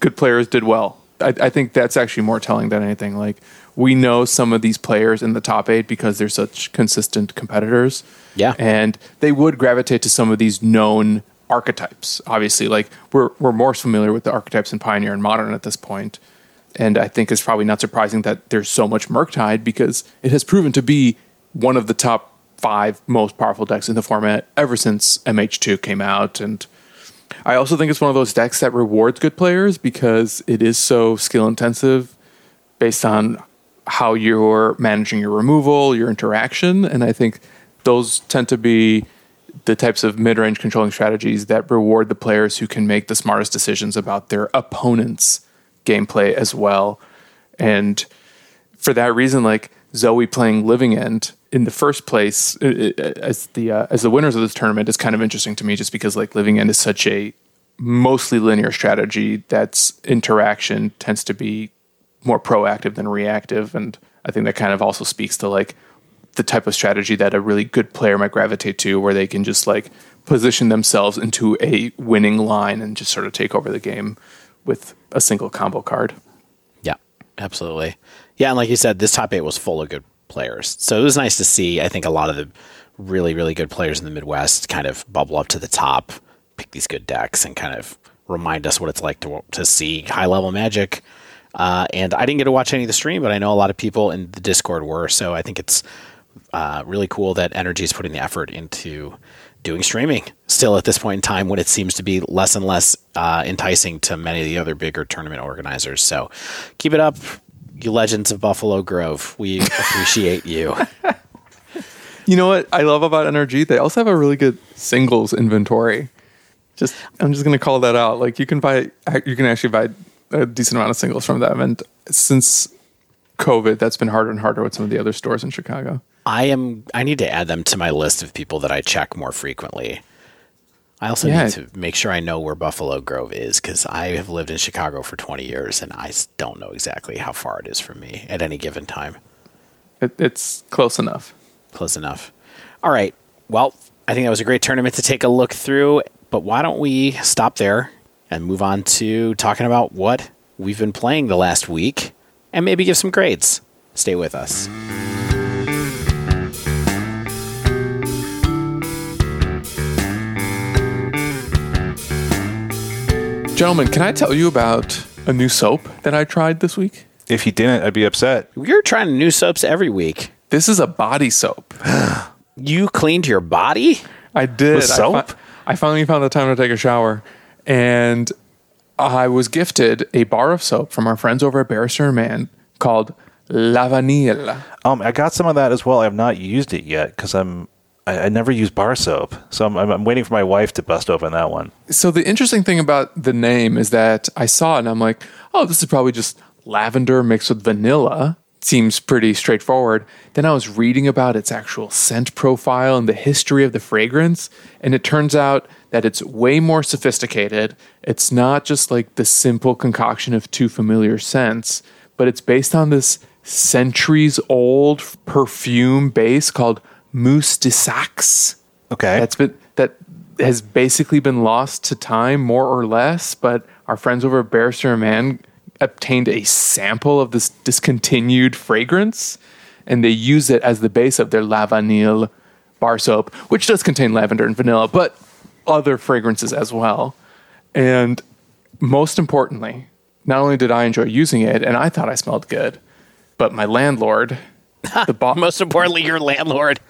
Good players did well. I, I think that's actually more telling than anything. Like, we know some of these players in the top eight because they're such consistent competitors. Yeah. And they would gravitate to some of these known archetypes. Obviously, like, we're, we're more familiar with the archetypes in Pioneer and Modern at this point. And I think it's probably not surprising that there's so much Murktide because it has proven to be one of the top five most powerful decks in the format ever since MH2 came out. And I also think it's one of those decks that rewards good players because it is so skill intensive based on how you're managing your removal, your interaction, and I think those tend to be the types of mid-range controlling strategies that reward the players who can make the smartest decisions about their opponent's gameplay as well. And for that reason, like Zoe playing Living End in the first place uh, uh, as the uh, as the winners of this tournament is kind of interesting to me, just because like Living End is such a mostly linear strategy that's interaction tends to be more proactive than reactive, and I think that kind of also speaks to like the type of strategy that a really good player might gravitate to, where they can just like position themselves into a winning line and just sort of take over the game with a single combo card. Yeah, absolutely. Yeah, and like you said, this top eight was full of good players. So it was nice to see. I think a lot of the really, really good players in the Midwest kind of bubble up to the top, pick these good decks, and kind of remind us what it's like to to see high level Magic. Uh, and I didn't get to watch any of the stream, but I know a lot of people in the Discord were. So I think it's uh, really cool that NRG is putting the effort into doing streaming still at this point in time when it seems to be less and less uh, enticing to many of the other bigger tournament organizers. So keep it up, you legends of Buffalo Grove. We appreciate you. [LAUGHS] You know what I love about NRG? They also have a really good singles inventory. Just I'm just gonna call that out. Like you can buy, you can actually buy a decent amount of singles from them, and since COVID, that's been harder and harder with some of the other stores in Chicago. I am. I need to add them to my list of people that I check more frequently. I also Yeah. need to make sure I know where Buffalo Grove is because I have lived in Chicago for 20 years and I don't know exactly how far it is from me at any given time. It, it's close enough. Close enough. All right. Well, I think that was a great tournament to take a look through, but why don't we stop there and move on to talking about what we've been playing the last week and maybe give some grades. Stay with us. Gentlemen, can I tell you about a new soap that I tried this week? If you didn't, I'd be upset. You're trying new soaps every week. This is a body soap. [GASPS] You cleaned your body? I did. With I soap? fi- I, finally found the time to take a shower, and I was gifted a bar of soap from our friends over at Barrister and Mann called La Vanille. Um, I got some of that as well. I have not used it yet because I'm I, I never use bar soap, so I'm, I'm, waiting for my wife to bust open that one. So the interesting thing about the name is that I saw it and I'm like, oh, this is probably just lavender mixed with vanilla. Seems pretty straightforward. Then I was reading about its actual scent profile and the history of the fragrance, and it turns out that it's way more sophisticated. It's not just like the simple concoction of two familiar scents, but it's based on this centuries old perfume base called Mousse de Saxe Okay, that's been that has basically been lost to time more or less but our friends over at barrister and mann obtained a sample of this discontinued fragrance and they use it as the base of their la vanille bar soap which does contain lavender and vanilla but other fragrances as well. And most importantly not only did i enjoy using it and i thought i smelled good but my landlord [LAUGHS] the boss Most importantly, your landlord.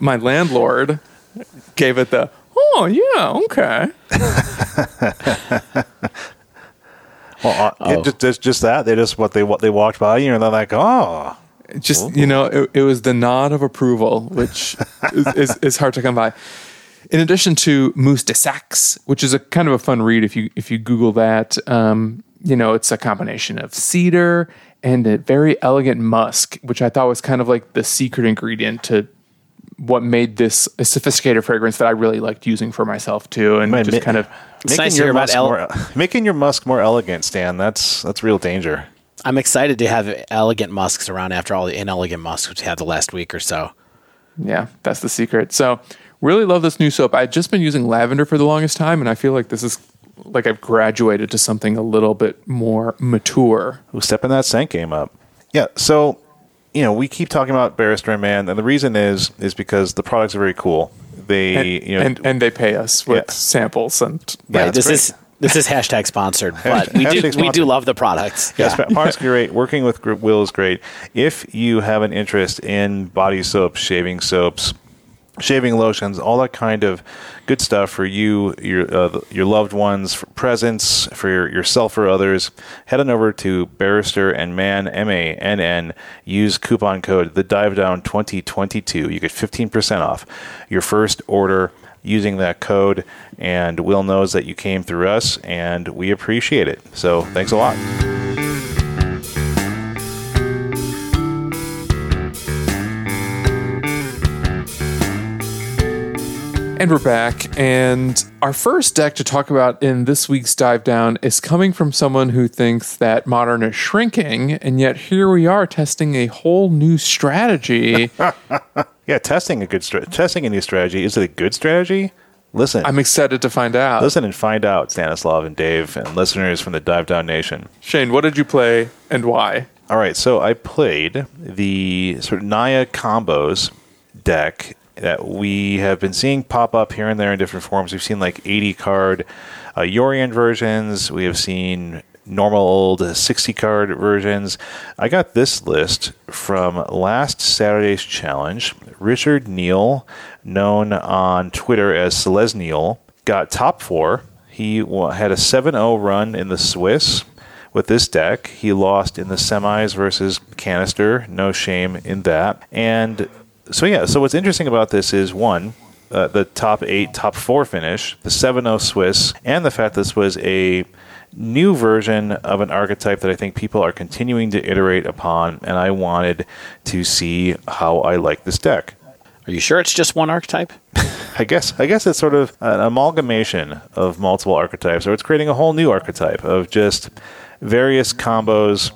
My landlord gave it the oh yeah okay. [LAUGHS] Well, uh, it just, just just that. They just what they what they walked by you and they're like, oh, just you know it, it was the nod of approval which [LAUGHS] is, is, is hard to come by. In addition to mousse de saxe which is a kind of a fun read if you if you google that um, you know it's a combination of cedar and a very elegant musk which i thought was kind of like the secret ingredient to what made this a sophisticated fragrance that i really liked using for myself too and Man, just ma- kind of It's making nice your musk ele- more, [LAUGHS] [LAUGHS] making your musk more elegant, Stan. That's that's real danger. I'm excited to have elegant musks around after all the inelegant musks we had the last week or so. Yeah, that's the secret. So, really love this new soap. I've just been using lavender for the longest time, and I feel like this is like I've graduated to something a little bit more mature. Who's stepping that scent game up? Yeah. So, you know, we keep talking about Barrister and Mann, and the reason is is because the products are very cool. They, And, you know, and, and they pay us with Yeah. samples and Yeah, right. that's This is this is hashtag sponsored, but we do Hashtag we do love the products. Yes, products [LAUGHS] are great. Working with Group Will is great. If you have an interest in body soaps, shaving soaps, shaving lotions, all that kind of good stuff for you, your uh, your loved ones, for presents for your, yourself or others. Head on over to Barrister and Mann M A N N. Use coupon code the Dive Down 2022. You get 15% off your first order using that code. And Will knows that you came through us, and we appreciate it. So thanks a lot. And we're back. And our first deck to talk about in this week's dive down is coming from someone who thinks that modern is shrinking. And yet here we are testing a whole new strategy. [LAUGHS] Yeah, testing a good stra- testing a new strategy is it a good strategy? Listen, I'm excited to find out. listen and find out, Stanislav and Dave and listeners from the Dive Down Nation. Shane, what did you play and why? All right, so I played the sort of Naya combos deck that we have been seeing pop up here and there in different forms. We've seen like 80 card uh, Yorion versions. We have seen normal old 60 card versions. I got this list from last Saturday's challenge. Richard Neal, known on Twitter as Selesneal, got top four. He had a 7 0 run in the Swiss with this deck. He lost in the semis versus Canister. No shame in that. And so, yeah, so what's interesting about this is one, uh, the top eight, top four finish, the 7 0 Swiss, and the fact this was a new version of an archetype that I think people are continuing to iterate upon. And I wanted to see how I like this deck. Are you sure it's just one archetype? [LAUGHS] I guess I guess it's sort of an amalgamation of multiple archetypes, or it's creating a whole new archetype of just various combos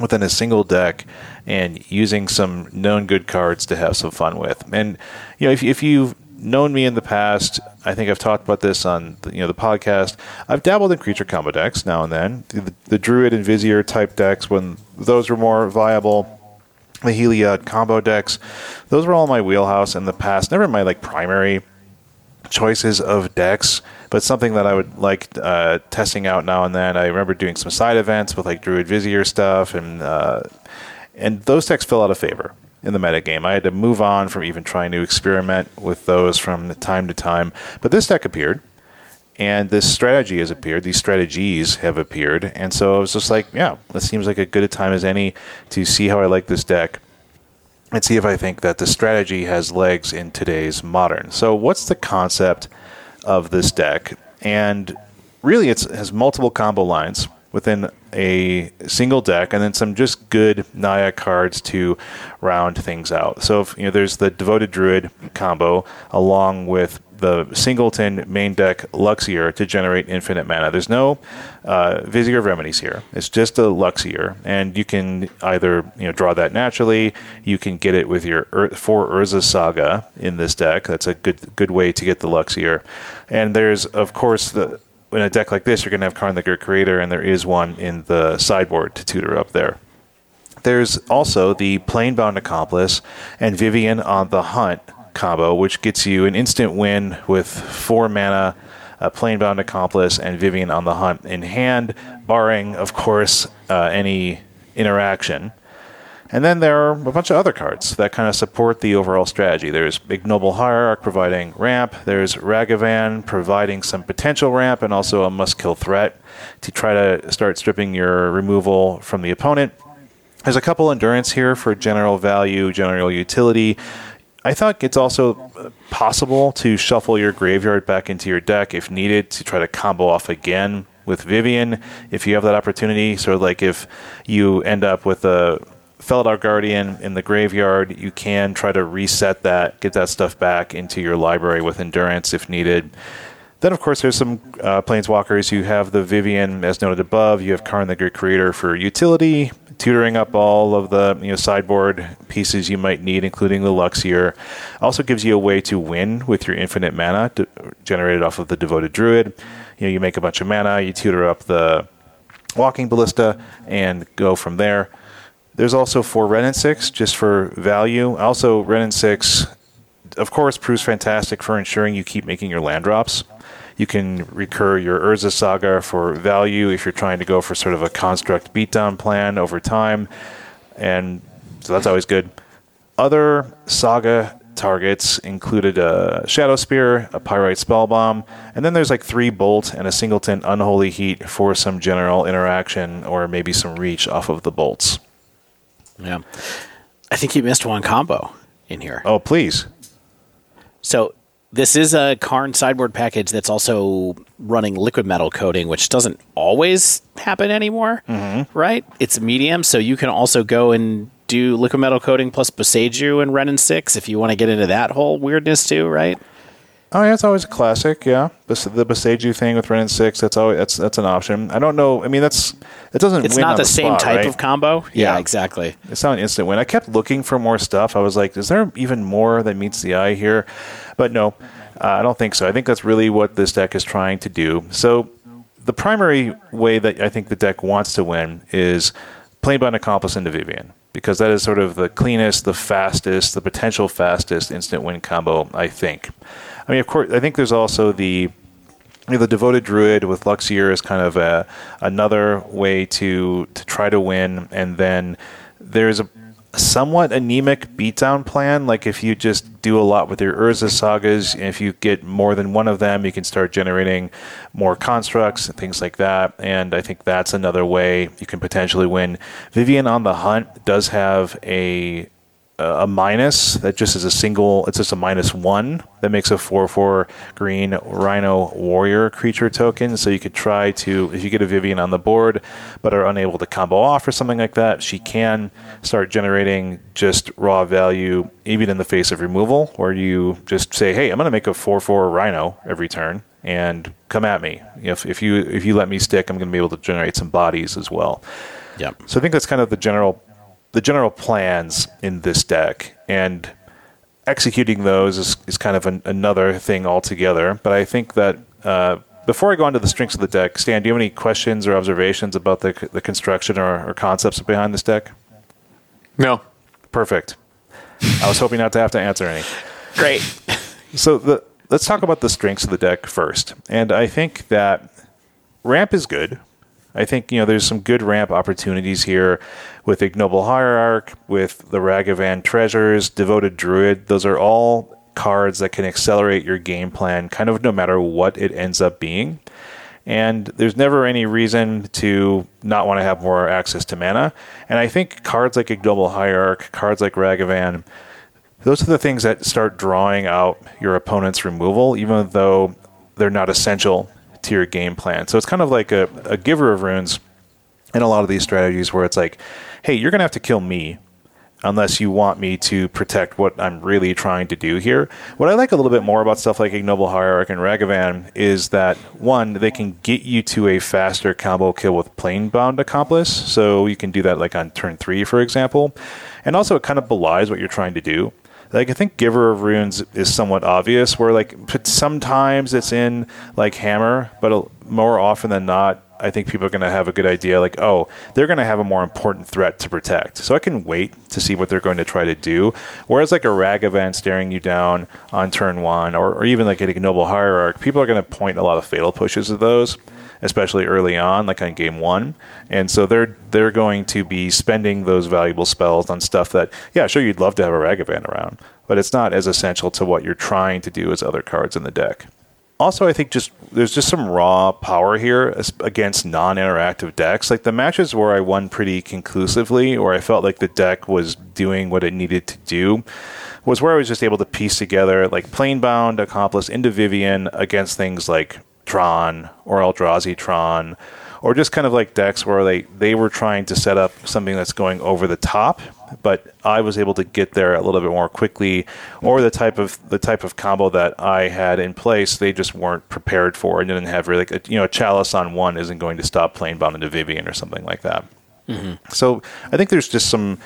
within a single deck and using some known good cards to have some fun with. And you know, if if you've known me in the past, I think I've talked about this on the, you know the podcast. I've dabbled in creature combo decks now and then, the, the Druid and Vizier type decks when those were more viable the Heliod combo decks. Those were all my wheelhouse in the past. Never my like primary choices of decks, but something that I would like uh, testing out now and then. I remember doing some side events with like Druid Vizier stuff, and uh, and those decks fell out of favor in the metagame. I had to move on from even trying to experiment with those from time to time. But this deck appeared, and this strategy has appeared. These strategies have appeared, and so I was just like, yeah, this seems like a good a time as any to see how I like this deck and see if I think that the strategy has legs in today's modern. So, what's the concept of this deck? And really, it has multiple combo lines within a single deck, and then some just good Naya cards to round things out. So, if, you know, there's the Devoted Druid combo along with the singleton main deck Luxior to generate infinite mana. There's no uh, Vizier Remedies here. It's just a Luxior, and you can either you know draw that naturally. You can get it with your Ur- for Urza Saga in this deck. That's a good good way to get the Luxior. And there's of course the in a deck like this, you're going to have Karn the Great Creator, and there is one in the sideboard to tutor up there. There's also the Planebound Accomplice and Vivien on the Hunt combo, which gets you an instant win with four mana, a Planebound Accomplice, and Vivien on the Hunt in hand, barring, of course, uh, any interaction. And then there are a bunch of other cards that kind of support the overall strategy. There's Ignoble Hierarch providing ramp. There's Ragavan providing some potential ramp and also a must kill threat to try to start stripping your removal from the opponent. There's a couple endurance here for general value, general utility. I thought it's also possible to shuffle your graveyard back into your deck if needed to try to combo off again with Vivien if you have that opportunity. Sort of like if you end up with a Felidar Guardian in the graveyard, you can try to reset that, get that stuff back into your library with endurance if needed. Then, of course, there's some uh, planeswalkers. You have the Vivien, as noted above. You have Karn the Great Creator for utility, tutoring up all of the you know sideboard pieces you might need, including the Luxior. Also gives you a way to win with your infinite mana to, generated off of the Devoted Druid. You know, you make a bunch of mana, you tutor up the Walking Ballista, and go from there. There's also for Wrenn and Six, just for value. Also, Wrenn and Six, of course, proves fantastic for ensuring you keep making your land drops. You can recur your Urza Saga for value if you're trying to go for sort of a construct beatdown plan over time. And so that's always good. Other Saga targets included a Shadowspear, a Pyrite Spellbomb, and then there's like three Bolt and a Singleton Unholy Heat for some general interaction or maybe some reach off of the bolts. Yeah. I think you missed one combo in here. Oh, please. So this is a Karn sideboard package that's also running Liquimetal Coating, which doesn't always happen anymore, Mm-hmm. right? It's medium, so you can also go and do Liquimetal Coating plus Boseiju and Wrenn and Six if you want to get into that whole weirdness too, right? Oh yeah, it's always a classic. Yeah, Bes- the Boseiju thing with Wrenn and Six. That's always that's that's an option. I don't know. I mean, that's it doesn't. It's win not on the, same spot, type right? of combo. Yeah, Yeah. exactly. It's not an instant win. I kept looking for more stuff. I was like, is there even more that meets the eye here? But no, uh, I don't think so. I think that's really what this deck is trying to do. So the primary way that I think the deck wants to win is playing an Accomplice into Vivien. Because that is sort of the cleanest, the fastest, the potential fastest instant win combo, I think. I mean, of course, I think there's also the you know, the devoted druid with Luxior is kind of a, another way to to try to win, and then there's a somewhat anemic beatdown plan. Like if you just do a lot with your Urza sagas, if you get more than one of them, you can start generating more constructs and things like that. And I think that's another way you can potentially win. Vivien on the Hunt does have a a minus that just is a single it's just a minus one that makes a 4-4 green rhino warrior creature token. So you could try to if you get a vivien on the board but are unable to combo off or something like that she can start generating just raw value even in the face of removal where you just say hey i'm going to make a 4-4 rhino every turn and come at me. If, if you if you let me stick i'm going to be able to generate some bodies as well. Yeah so I think that's kind of the general the general plans in this deck, and executing those is, is kind of an, another thing altogether. But I think that uh, before I go on to the strengths of the deck, Stan, do you have any questions or observations about the the construction or, or concepts behind this deck? No. Perfect. I was hoping not to have to answer any. Great. So the, let's talk about the strengths of the deck first. And I think that ramp is good. I think you know there's some good ramp opportunities here with Ignoble Hierarch, with the Ragavan Treasures, Devoted Druid. Those are all cards that can accelerate your game plan, kind of no matter what it ends up being. And there's never any reason to not want to have more access to mana. And I think cards like Ignoble Hierarch, cards like Ragavan, those are the things that start drawing out your opponent's removal, even though they're not essential to your game plan. So it's kind of like a, a giver of runes in a lot of these strategies where it's like, hey, you're going to have to kill me unless you want me to protect what I'm really trying to do here. What I like a little bit more about stuff like Ignoble Hierarch and Ragavan is that one, they can get you to a faster combo kill with Planebound Accomplice. So you can do that like on turn three, for example. And also it kind of belies what you're trying to do. Like I think Giver of Runes is somewhat obvious, where like sometimes it's in like Hammer, but more often than not, I think people are going to have a good idea. Like, oh, they're going to have a more important threat to protect, so I can wait to see what they're going to try to do. Whereas like a Ragavan staring you down on turn one, or, or even like an Ignoble Hierarch, people are going to point a lot of fatal pushes at those especially early on, like on game one. And so they're they're going to be spending those valuable spells on stuff that, yeah, sure, you'd love to have a Ragavan around, but it's not as essential to what you're trying to do as other cards in the deck. Also, I think just there's just some raw power here against non-interactive decks. Like the matches where I won pretty conclusively, or I felt like the deck was doing what it needed to do, was where I was just able to piece together like Planebound Accomplice into Vivien against things like Tron or Eldrazi Tron, or just kind of like decks where they, they were trying to set up something that's going over the top, but I was able to get there a little bit more quickly, or the type of the type of combo that I had in place they just weren't prepared for and didn't have really like a, you know a chalice on one isn't going to stop Planebound into Vivien or something like that. Mm-hmm. So I think there's just some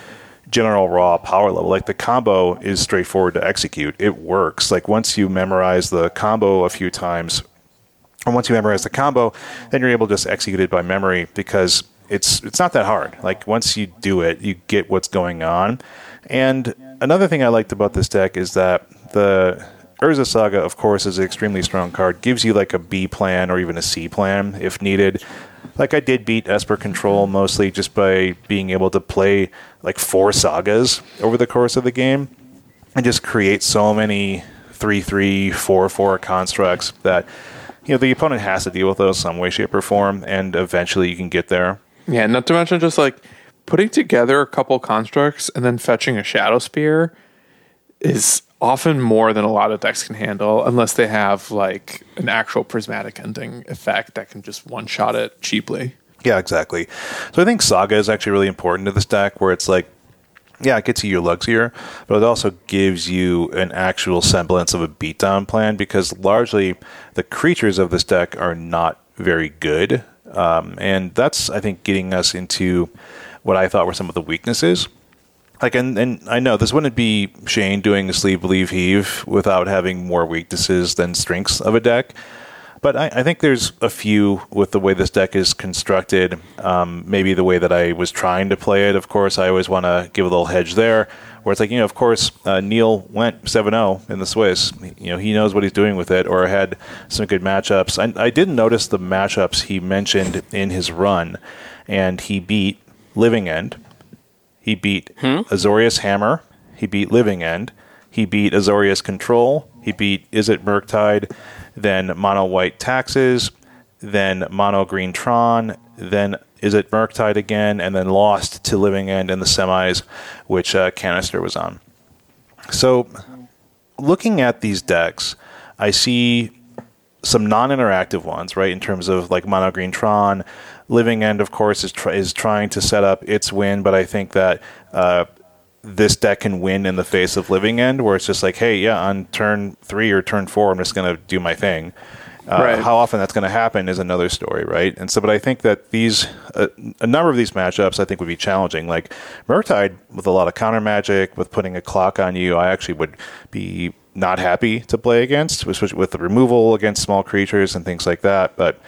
general raw power level. Like the combo is straightforward to execute. It works. Like once you memorize the combo a few times, and once you memorize the combo, then you're able to just execute it by memory because it's it's not that hard. Like once you do it, you get what's going on. And another thing I liked about this deck is that the Urza Saga, of course, is an extremely strong card. Gives you like a B plan or even a C plan if needed. Like I did beat Esper Control mostly just by being able to play like four sagas over the course of the game. and just create so many three three four four constructs that you know the opponent has to deal with those some way, shape, or form, and eventually you can get there. Yeah, not to mention just like putting together a couple constructs and then fetching a Shadowspear is often more than a lot of decks can handle unless they have like an actual prismatic ending effect that can just one shot it cheaply. Yeah, exactly. So I think Saga is actually really important to this deck where it's like yeah, it gets you your Luxior, but it also gives you an actual semblance of a beatdown plan because largely the creatures of this deck are not very good. Um, and that's, I think, getting us into what I thought were some of the weaknesses. Like, and, and I know this wouldn't be Shane doing the sleeve, believe, heave without having more weaknesses than strengths of a deck. But I, I, think there's a few with the way this deck is constructed. Um, maybe the way that I was trying to play it. Of course, I always want to give a little hedge there, where it's like you know, of course, uh, Neil went 7-0 in the Swiss. You know, he knows what he's doing with it, or had some good matchups. I, I did notice the matchups he mentioned in his run, and he beat Living End. He beat hmm? Azorius Hammer. He beat Living End. He beat Azorius Control. He beat Izzet Murktide then mono white taxes, then mono green Tron, then Izzet Murktide again, and then lost to Living End in the semis, which uh, Canister was on. So, looking at these decks, I see some non-interactive ones, right? In terms of like mono green Tron, Living End, of course, is tr- is trying to set up its win, but I think that uh, this deck can win in the face of Living End, where it's just like, hey, yeah, on turn three or turn four, I'm just going to do my thing. Uh, right. How often that's going to happen is another story, right? And so, but I think that these, uh, a number of these matchups, I think would be challenging. Like Murktide with a lot of counter magic, with putting a clock on you, I actually would be not happy to play against, especially with the removal against small creatures and things like that. But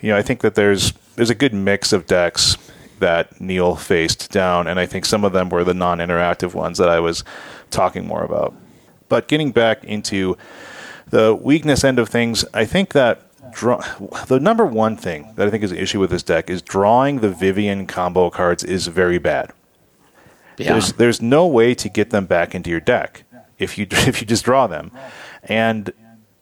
you know, I think that there's there's a good mix of decks that Neil faced down, and I think some of them were the non-interactive ones that I was talking more about. But getting back into the weakness end of things, I think that draw, the number one thing that I think is an issue with this deck is drawing the Vivien combo cards is very bad. Yeah. There's there's no way to get them back into your deck if you [LAUGHS] if you just draw them, and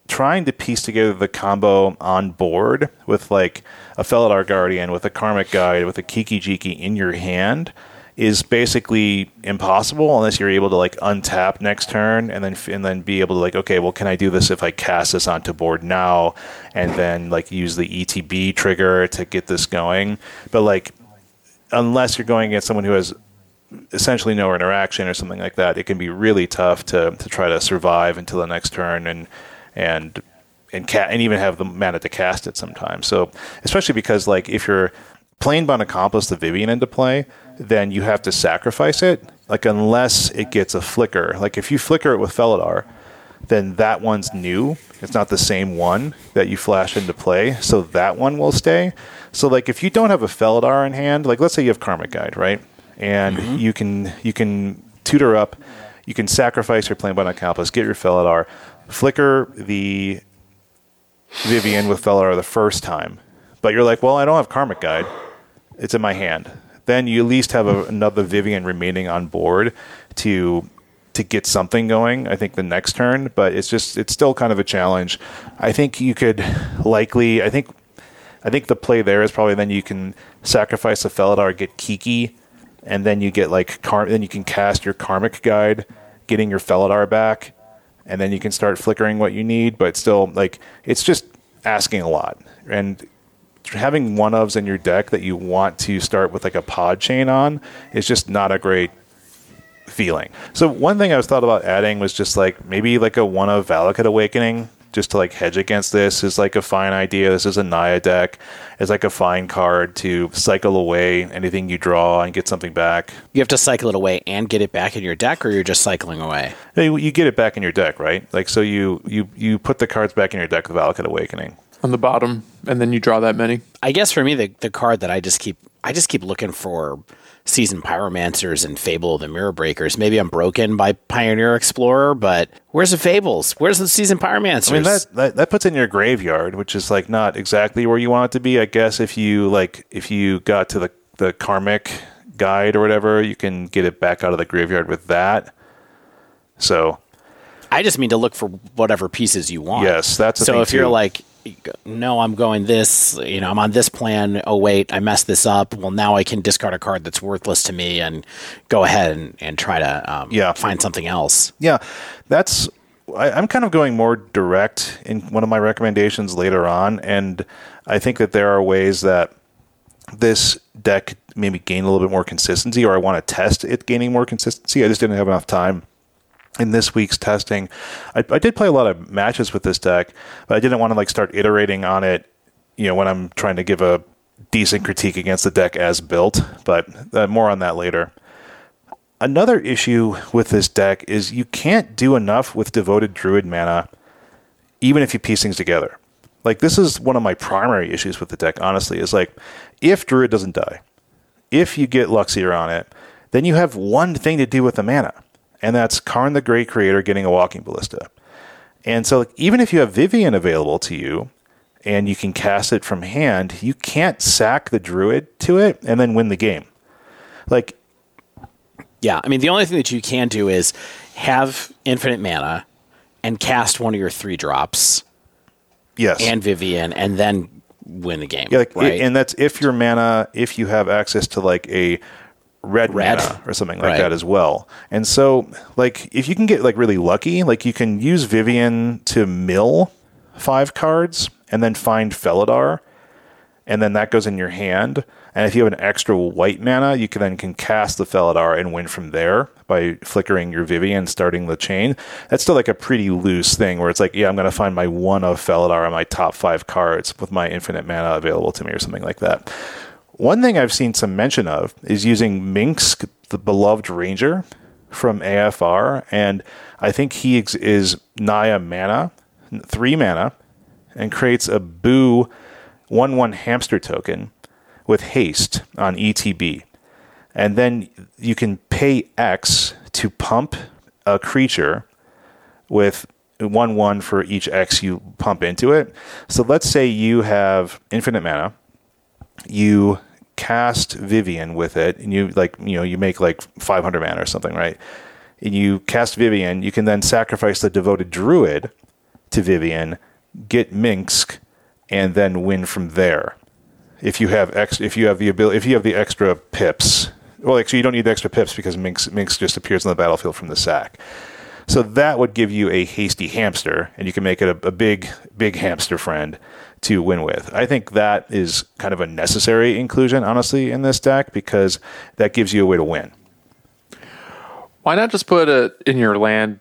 trying to piece together the combo on board with like a Felidar Guardian, with a Karmic Guide, with a Kiki Jiki in your hand is basically impossible unless you're able to like untap next turn and then and then be able to like okay well can I do this if I cast this onto board now? And then like use the ETB trigger to get this going. But like unless you're going against someone who has essentially no interaction or something like that it can be really tough to to try to survive until the next turn and and and ca- and even have the mana to cast it sometimes. So especially because like if you're Planebound Accomplice the Vivien into play, then you have to sacrifice it. Like unless it gets a flicker. Like if you flicker it with Felidar, then that one's new. It's not the same one that you flash into play, so that one will stay. So like if you don't have a Felidar in hand, like let's say you have Karmic Guide, right? And mm-hmm. you can you can tutor up, you can sacrifice your Planebound Accomplice, get your Felidar, flicker the Vivien with Felidar the first time, but you're like, well, I don't have Karmic Guide. It's in my hand. Then you at least have a, another Vivien remaining on board to to get something going. I think the next turn, but it's just it's still kind of a challenge. I think you could likely. I think I think the play there is probably then you can sacrifice a Felidar, get Kiki, and then you get like Car- then you can cast your Karmic Guide, getting your Felidar back, and then you can start flickering what you need. But still, like it's just asking a lot, and having one ofs in your deck that you want to start with like a pod chain on is just not a great feeling. So one thing I was thought about adding was just like maybe like a one of Valakut Awakening just to like hedge against this is like a fine idea. This is a Naya deck. It's like a fine card to cycle away anything you draw and get something back. You have to cycle it away and get it back in your deck, or you're just cycling away. You get it back in your deck, right? Like so, you you you put the cards back in your deck with Valakut Awakening on the bottom, and then you draw that many. I guess for me, the the card that I just keep I just keep looking for seasoned pyromancers and Fable of the Mirror Breakers. Maybe I'm broken by Pioneer Explorer, but where's the Fables? Where's the seasoned pyromancers? I mean that, that that puts in your graveyard, which is like not exactly where you want it to be. I guess if you like if you got to the the karmic guide or whatever, you can get it back out of the graveyard with that. So I just mean to look for whatever pieces you want. Yes, that's so if you're like, no, I'm going this. You know, I'm on this plan. Oh wait, I messed this up. Well, now I can discard a card that's worthless to me and go ahead and, and try to um, Yeah. find something else. Yeah, that's. I, I'm kind of going more direct in one of my recommendations later on, and I think that there are ways that this deck maybe gain a little bit more consistency, or I want to test it gaining more consistency. I just didn't have enough time in this week's testing. I, I did play a lot of matches with this deck, but I didn't want to like start iterating on it. You know, when I'm trying to give a decent critique against the deck as built, but uh, more on that later. Another issue with this deck is you can't do enough with devoted druid mana, even if you piece things together. Like this is one of my primary issues with the deck. Honestly, is like if druid doesn't die, if you get Luxior on it, then you have one thing to do with the mana, and that's Karn the Great Creator getting a Walking Ballista. And so, even if you have Vivien available to you, and you can cast it from hand, you can't sack the druid to it and then win the game. Like Yeah, I mean the only thing that you can do is have infinite mana and cast one of your three drops yes, and Vivien, and then win the game. Yeah, like, right? and that's if your mana, if you have access to like a red, Red. mana or something like Right. that as well. And so, like, if you can get like really lucky, like you can use Vivien to mill five cards and then find Felidar, and then that goes in your hand. And if you have an extra white mana, you can then can cast the Felidar and win from there by flickering your Vivien, starting the chain. That's still like a pretty loose thing where it's like, yeah, I'm going to find my one of Felidar on my top five cards with my infinite mana available to me or something like that. One thing I've seen some mention of is using Minsc, the beloved ranger from AFR, and I think he ex- is Naya mana, three mana, and creates a Boo 1 1 hamster token with haste on ETB. And then you can pay X to pump a creature with 1 1 for each X you pump into it. So let's say you have infinite mana, you cast Vivien with it, and you like, you know, you make like 500 mana or something, right? And you cast Vivien, you can then sacrifice the devoted druid to Vivien, get Minsc, and then win from there. If you have ex, if you have the ability, if you have the extra pips, well, actually, you don't need the extra pips because Minsc, Minsc just appears on the battlefield from the sack. So that would give you a hasty hamster, and you can make it a, a big, big hamster friend to win with. I think that is kind of a necessary inclusion, honestly, in this deck because that gives you a way to win. Why not just put it in your land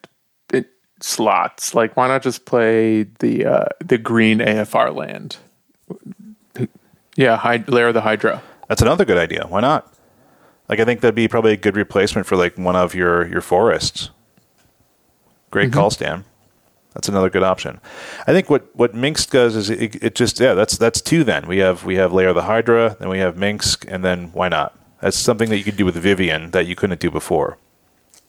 it, slots? Like, why not just play the uh, the green AFR land? Yeah, of the Hydra. That's another good idea. Why not? Like I think that'd be probably a good replacement for like one of your your forests. Great call, Stan. That's another good option. I think what what Minsc does is it, it just yeah that's that's two. Then we have we have of the Hydra, then we have Minsc, and then why not? That's something that you could do with Vivien that you couldn't do before.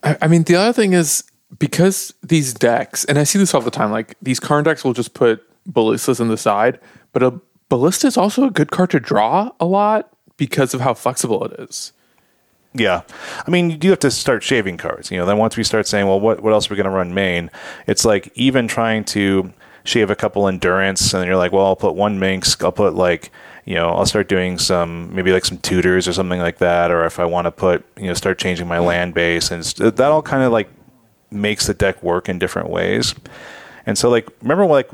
I, I mean, the other thing is because these decks, and I see this all the time, like these Karn decks will just put ballistas in the side, but a ballista is also a good card to draw a lot because of how flexible it is. Yeah, I mean, you do have to start shaving cards. You know, then once we start saying, well, what what else are we going to run main? It's like even trying to shave a couple endurance, and you're like, well, I'll put one Minsc. I'll put like, you know, I'll start doing some maybe like some tutors or something like that. Or if I want to put, you know, start changing my land base, and that all kind of like makes the deck work in different ways. And so, like, remember, like,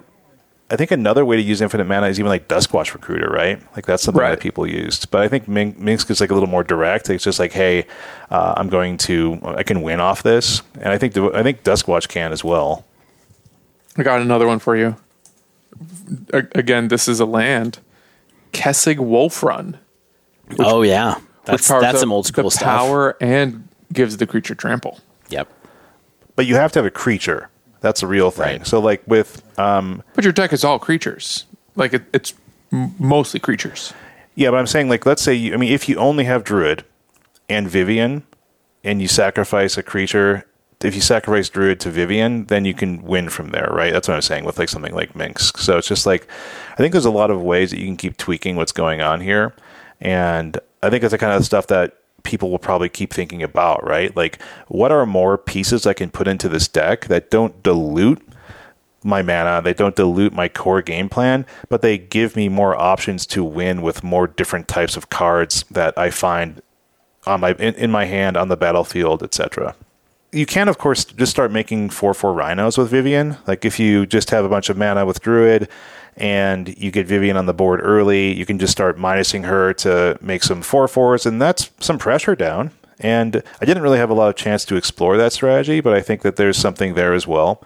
I think another way to use infinite mana is even like Duskwatch Recruiter, right? Like that's something Right. that people used. But I think Min- Minsc is like a little more direct. It's just like, hey, uh, I'm going to, I can win off this, and I think the, I think Duskwatch can as well. I got another one for you. A- again, this is a land. Kessig Wolf Run. oh yeah, that's powers that's some old school the stuff. power and gives the creature trample. Yep. But you have to have a creature. That's a real thing. Right. So like with, um, But your deck is all creatures. Like it, it's m- mostly creatures. yeah, but I'm saying like, let's say you, I mean, if you only have Druid and Vivien, and you sacrifice a creature. If you sacrifice Druid to Vivien, then you can win from there, right? That's what I'm saying with like something like Minsc. So it's just like I think there's a lot of ways that you can keep tweaking what's going on here, and I think it's the kind of stuff that people will probably keep thinking about, right? Like, what are more pieces I can put into this deck that don't dilute my mana, they don't dilute my core game plan, but they give me more options to win with more different types of cards that I find on my in, in my hand on the battlefield, etc. You can, of course, just start making four four rhinos with Vivien. Like if you just have a bunch of mana with Druid and you get Vivien on the board early, you can just start minusing her to make some four fours, and that's some pressure down. And I didn't really have a lot of chance to explore that strategy, but I think that there's something there as well.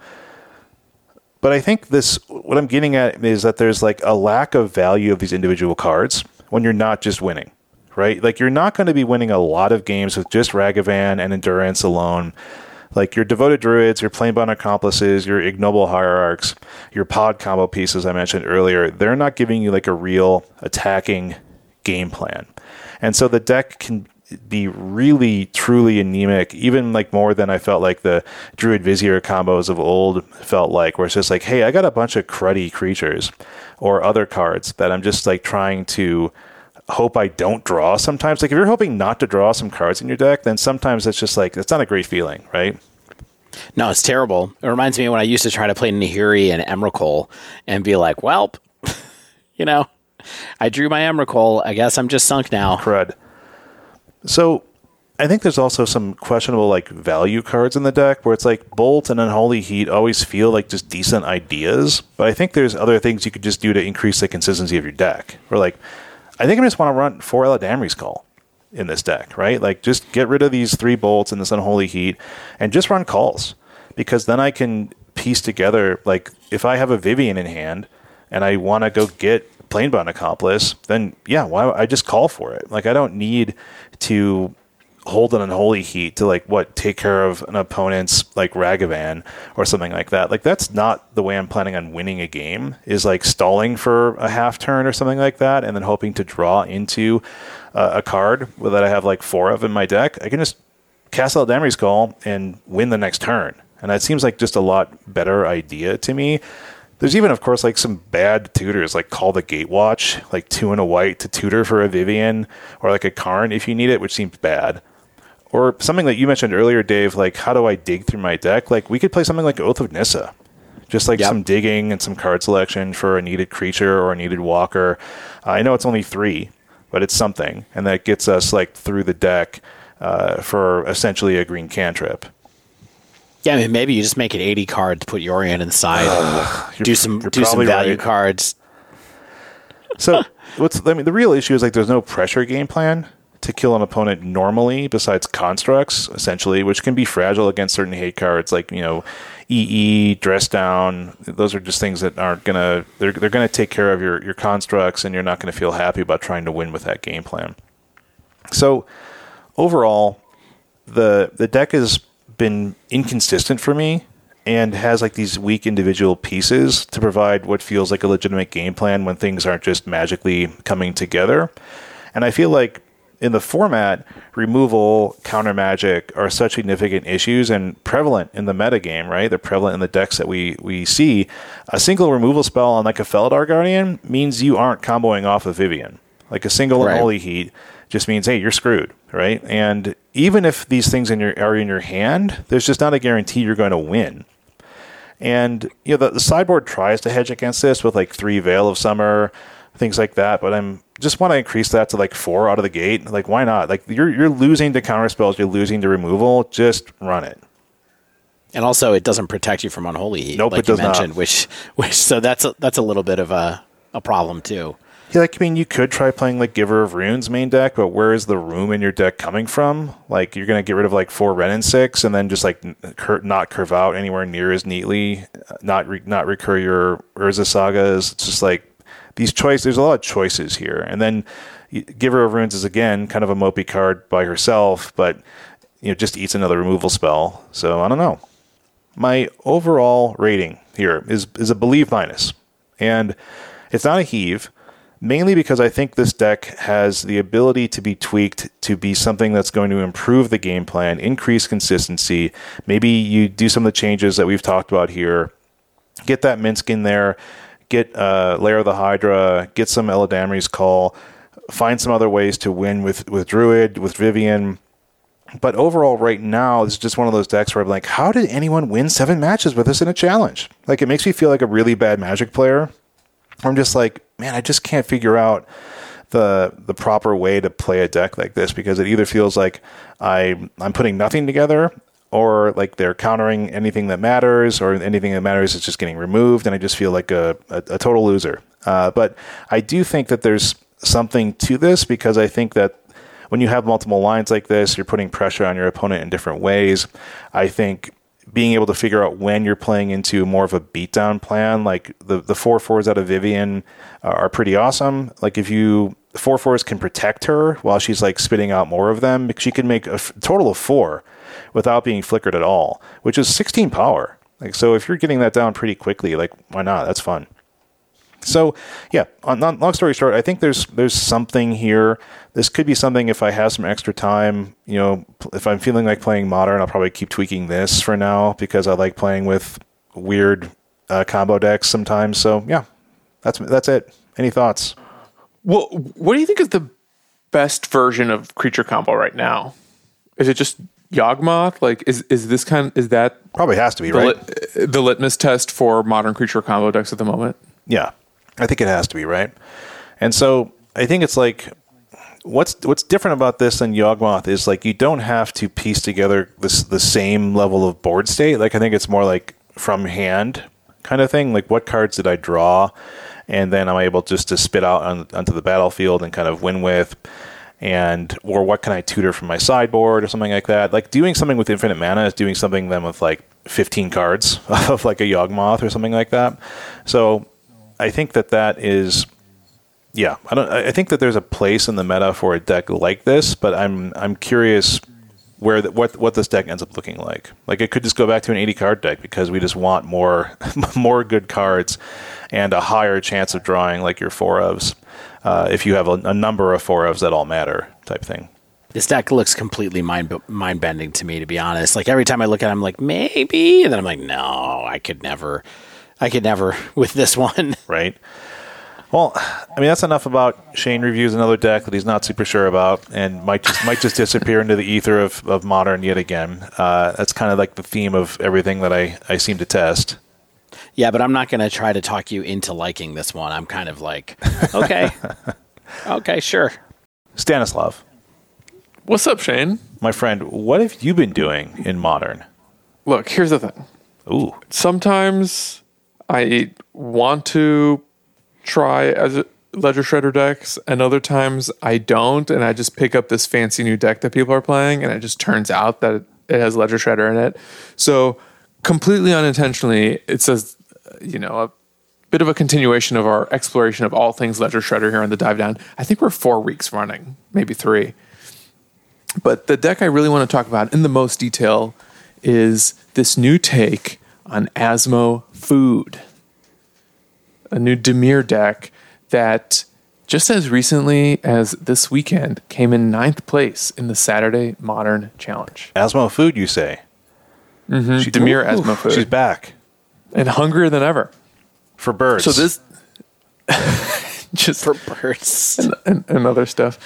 But I think this, what I'm getting at is that there's like a lack of value of these individual cards when you're not just winning, right? Like you're not going to be winning a lot of games with just Ragavan and Endurance alone. Like your devoted druids, your planebound accomplices, your ignoble hierarchs, your pod combo pieces I mentioned earlier, they're not giving you like a real attacking game plan. And so the deck can be really truly anemic, even like more than I felt like the Druid Vizier combos of old felt like, where it's just like, hey, I got a bunch of cruddy creatures or other cards that I'm just like trying to hope I don't draw sometimes. Like if you're hoping not to draw some cards in your deck, then sometimes it's just like it's not a great feeling, right? No, it's terrible. It reminds me of when I used to try to play Nahiri and Emrakul and be like, "Welp, [LAUGHS] you know, I drew my Emrakul. I guess I'm just sunk now." Crud. So I think there's also some questionable like value cards in the deck where it's like Bolt and Unholy Heat always feel like just decent ideas, but I think there's other things you could just do to increase the consistency of your deck. Or like, I think I just want to run four Eladamri's Call in this deck, right? Like just get rid of these three bolts and this Unholy Heat and just run calls because then I can piece together like if I have a Vivien in hand and I want to go get Planebound Accomplice, then yeah, why I just call for it. Like I don't need to hold an unholy heat to like what take care of an opponent's like Ragavan or something like that. Like that's not the way I'm planning on winning a game. Is like stalling for a half turn or something like that, and then hoping to draw into uh, a card that I have like four of in my deck. I can just cast Eladamri's Call and win the next turn, and that seems like just a lot better idea to me there's even, of course, like some bad tutors, like Call the Gatewatch, like two and a white to tutor for a Vivien, or like a Karn if you need it, which seems bad. Or something that you mentioned earlier, Dave, like how do I dig through my deck? Like we could play something like Oath of Nissa. Just like yep. some digging and some card selection for a needed creature or a needed walker. Uh, I know it's only three, but it's something. And that gets us like through the deck uh, for essentially a green cantrip. Yeah, I mean, maybe you just make it 80 cards, put Yorion inside, do some do some value right. cards. So, [LAUGHS] what's I mean, the real issue is like there's no pressure game plan to kill an opponent normally besides constructs, essentially, which can be fragile against certain hate cards like, you know, EE, dress down. Those are just things that aren't gonna they're they're gonna take care of your, your constructs and you're not gonna feel happy about trying to win with that game plan. So overall, the the deck has been inconsistent for me and has like these weak individual pieces to provide what feels like a legitimate game plan when things aren't just magically coming together. And I feel like in the format, removal, counter magic are such significant issues and prevalent in the metagame, right? They're prevalent in the decks that we, we see. A single removal spell on like a Felidar Guardian means you aren't comboing off of Vivien. Like a single right. Unholy Heat just means, hey, you're screwed, right? And even if these things in your are in your hand, there's just not a guarantee you're going to win. And you know the, the sideboard tries to hedge against this with like three Veil of Summer, things like that. But I'm just want to increase that to like four out of the gate. Like why not? Like you're you're losing to counter spells, you're losing to removal. Just run it. And also, it doesn't protect you from unholy heat, nope, like you mentioned, not. which which so that's a, that's a little bit of a a problem too. Yeah, like I mean, you could try playing like Giver of Runes main deck, but where is the room in your deck coming from? Like you're gonna get rid of like four Wrenn and six, and then just like cur- not curve out anywhere near as neatly, uh, not re- not recur your Urza sagas. It's just like these choices. There's a lot of choices here, and then Giver of Runes is again kind of a mopey card by herself, but you know just eats another removal spell. So I don't know. My overall rating here is is a believe minus, and it's not a heave mainly because I think this deck has the ability to be tweaked to be something that's going to improve the game plan, increase consistency. Maybe you do some of the changes that we've talked about here, get that Minsc in there, get uh, Lair of the Hydra, get some Eladamri's Call. find some other ways to win with with Druid, with Vivien. But overall, right now, this is just one of those decks where I'm like, how did anyone win seven matches with us in a challenge? Like, it makes me feel like a really bad Magic player. I'm just like, man, I just can't figure out the the proper way to play a deck like this because it either feels like I I'm putting nothing together or like they're countering anything that matters or anything that matters is just getting removed and I just feel like a, a, a total loser. Uh, but I do think that there's something to this because I think that when you have multiple lines like this, you're putting pressure on your opponent in different ways. I think being able to figure out when you're playing into more of a beatdown plan, like the the four fours out of Vivien are pretty awesome. Like if you four fours can protect her while she's like spitting out more of them, she can make a f- total of four without being flickered at all, which is 16 power. Like so, if you're getting that down pretty quickly, like why not? That's fun. So yeah, on, on, long story short, I think there's there's something here. This could be something if I have some extra time. You know, if I'm feeling like playing modern, I'll probably keep tweaking this for now because I like playing with weird uh, combo decks sometimes. So yeah, that's that's it. Any thoughts? Well, what do you think is the best version of creature combo right now? Is it just Yawgmoth? Like, is is this kind? Is that Probably has to be the, right. lit, the litmus test for modern creature combo decks at the moment? Yeah, I think it has to be right. And so I think it's like what's what's different about this than Yawgmoth is like you don't have to piece together this the same level of board state. Like I think it's more like from hand kind of thing. Like what cards did I draw, and then I'm able just to spit out on, onto the battlefield and kind of win with. And or what can I tutor from my sideboard or something like that? Like doing something with infinite mana is doing something then with like 15 cards [LAUGHS] of like a Yawgmoth or something like that. So I think that that is, yeah. I don't. I think that there's a place in the meta for a deck like this, but I'm I'm curious where the, what what this deck ends up looking like. Like it could just go back to an 80 card deck because we just want more [LAUGHS] more good cards and a higher chance of drawing like your four ofs. Uh, if you have a, a number of four ofs that all matter, type thing. This deck looks completely mind mind bending to me, to be honest. Like every time I look at it, I'm like, maybe, and then I'm like, no, I could never, I could never [LAUGHS] with this one. right? Well, I mean that's enough about Shane reviews another deck that he's not super sure about and might just might just disappear into the ether of, of modern yet again. Uh, that's kind of like the theme of everything that I, I seem to test. Yeah, but I'm not going to try to talk you into liking this one. I'm kind of like, [LAUGHS] okay, okay, sure. Stanislav, What's up, Shane? my friend, what have you been doing in modern? Look, here's the thing. Ooh, Sometimes I want to try as a ledger shredder decks, and other times I don't, and I just pick up this fancy new deck that people are playing, and it just turns out that it has ledger shredder in it. So completely unintentionally, it says, you know, a bit of a continuation of our exploration of all things ledger shredder here on the dive down. I think we're four weeks running, maybe three. But the deck I really want to talk about in the most detail is this new take on Asmo Food, a new Dimir deck that just as recently as this weekend came in ninth place in the Saturday Modern Challenge. Asmo Food, you say? Mm-hmm. She- Dimir Asmo Food. She's back and hungrier than ever. for birds. So this [LAUGHS] just For birds. and, and other stuff.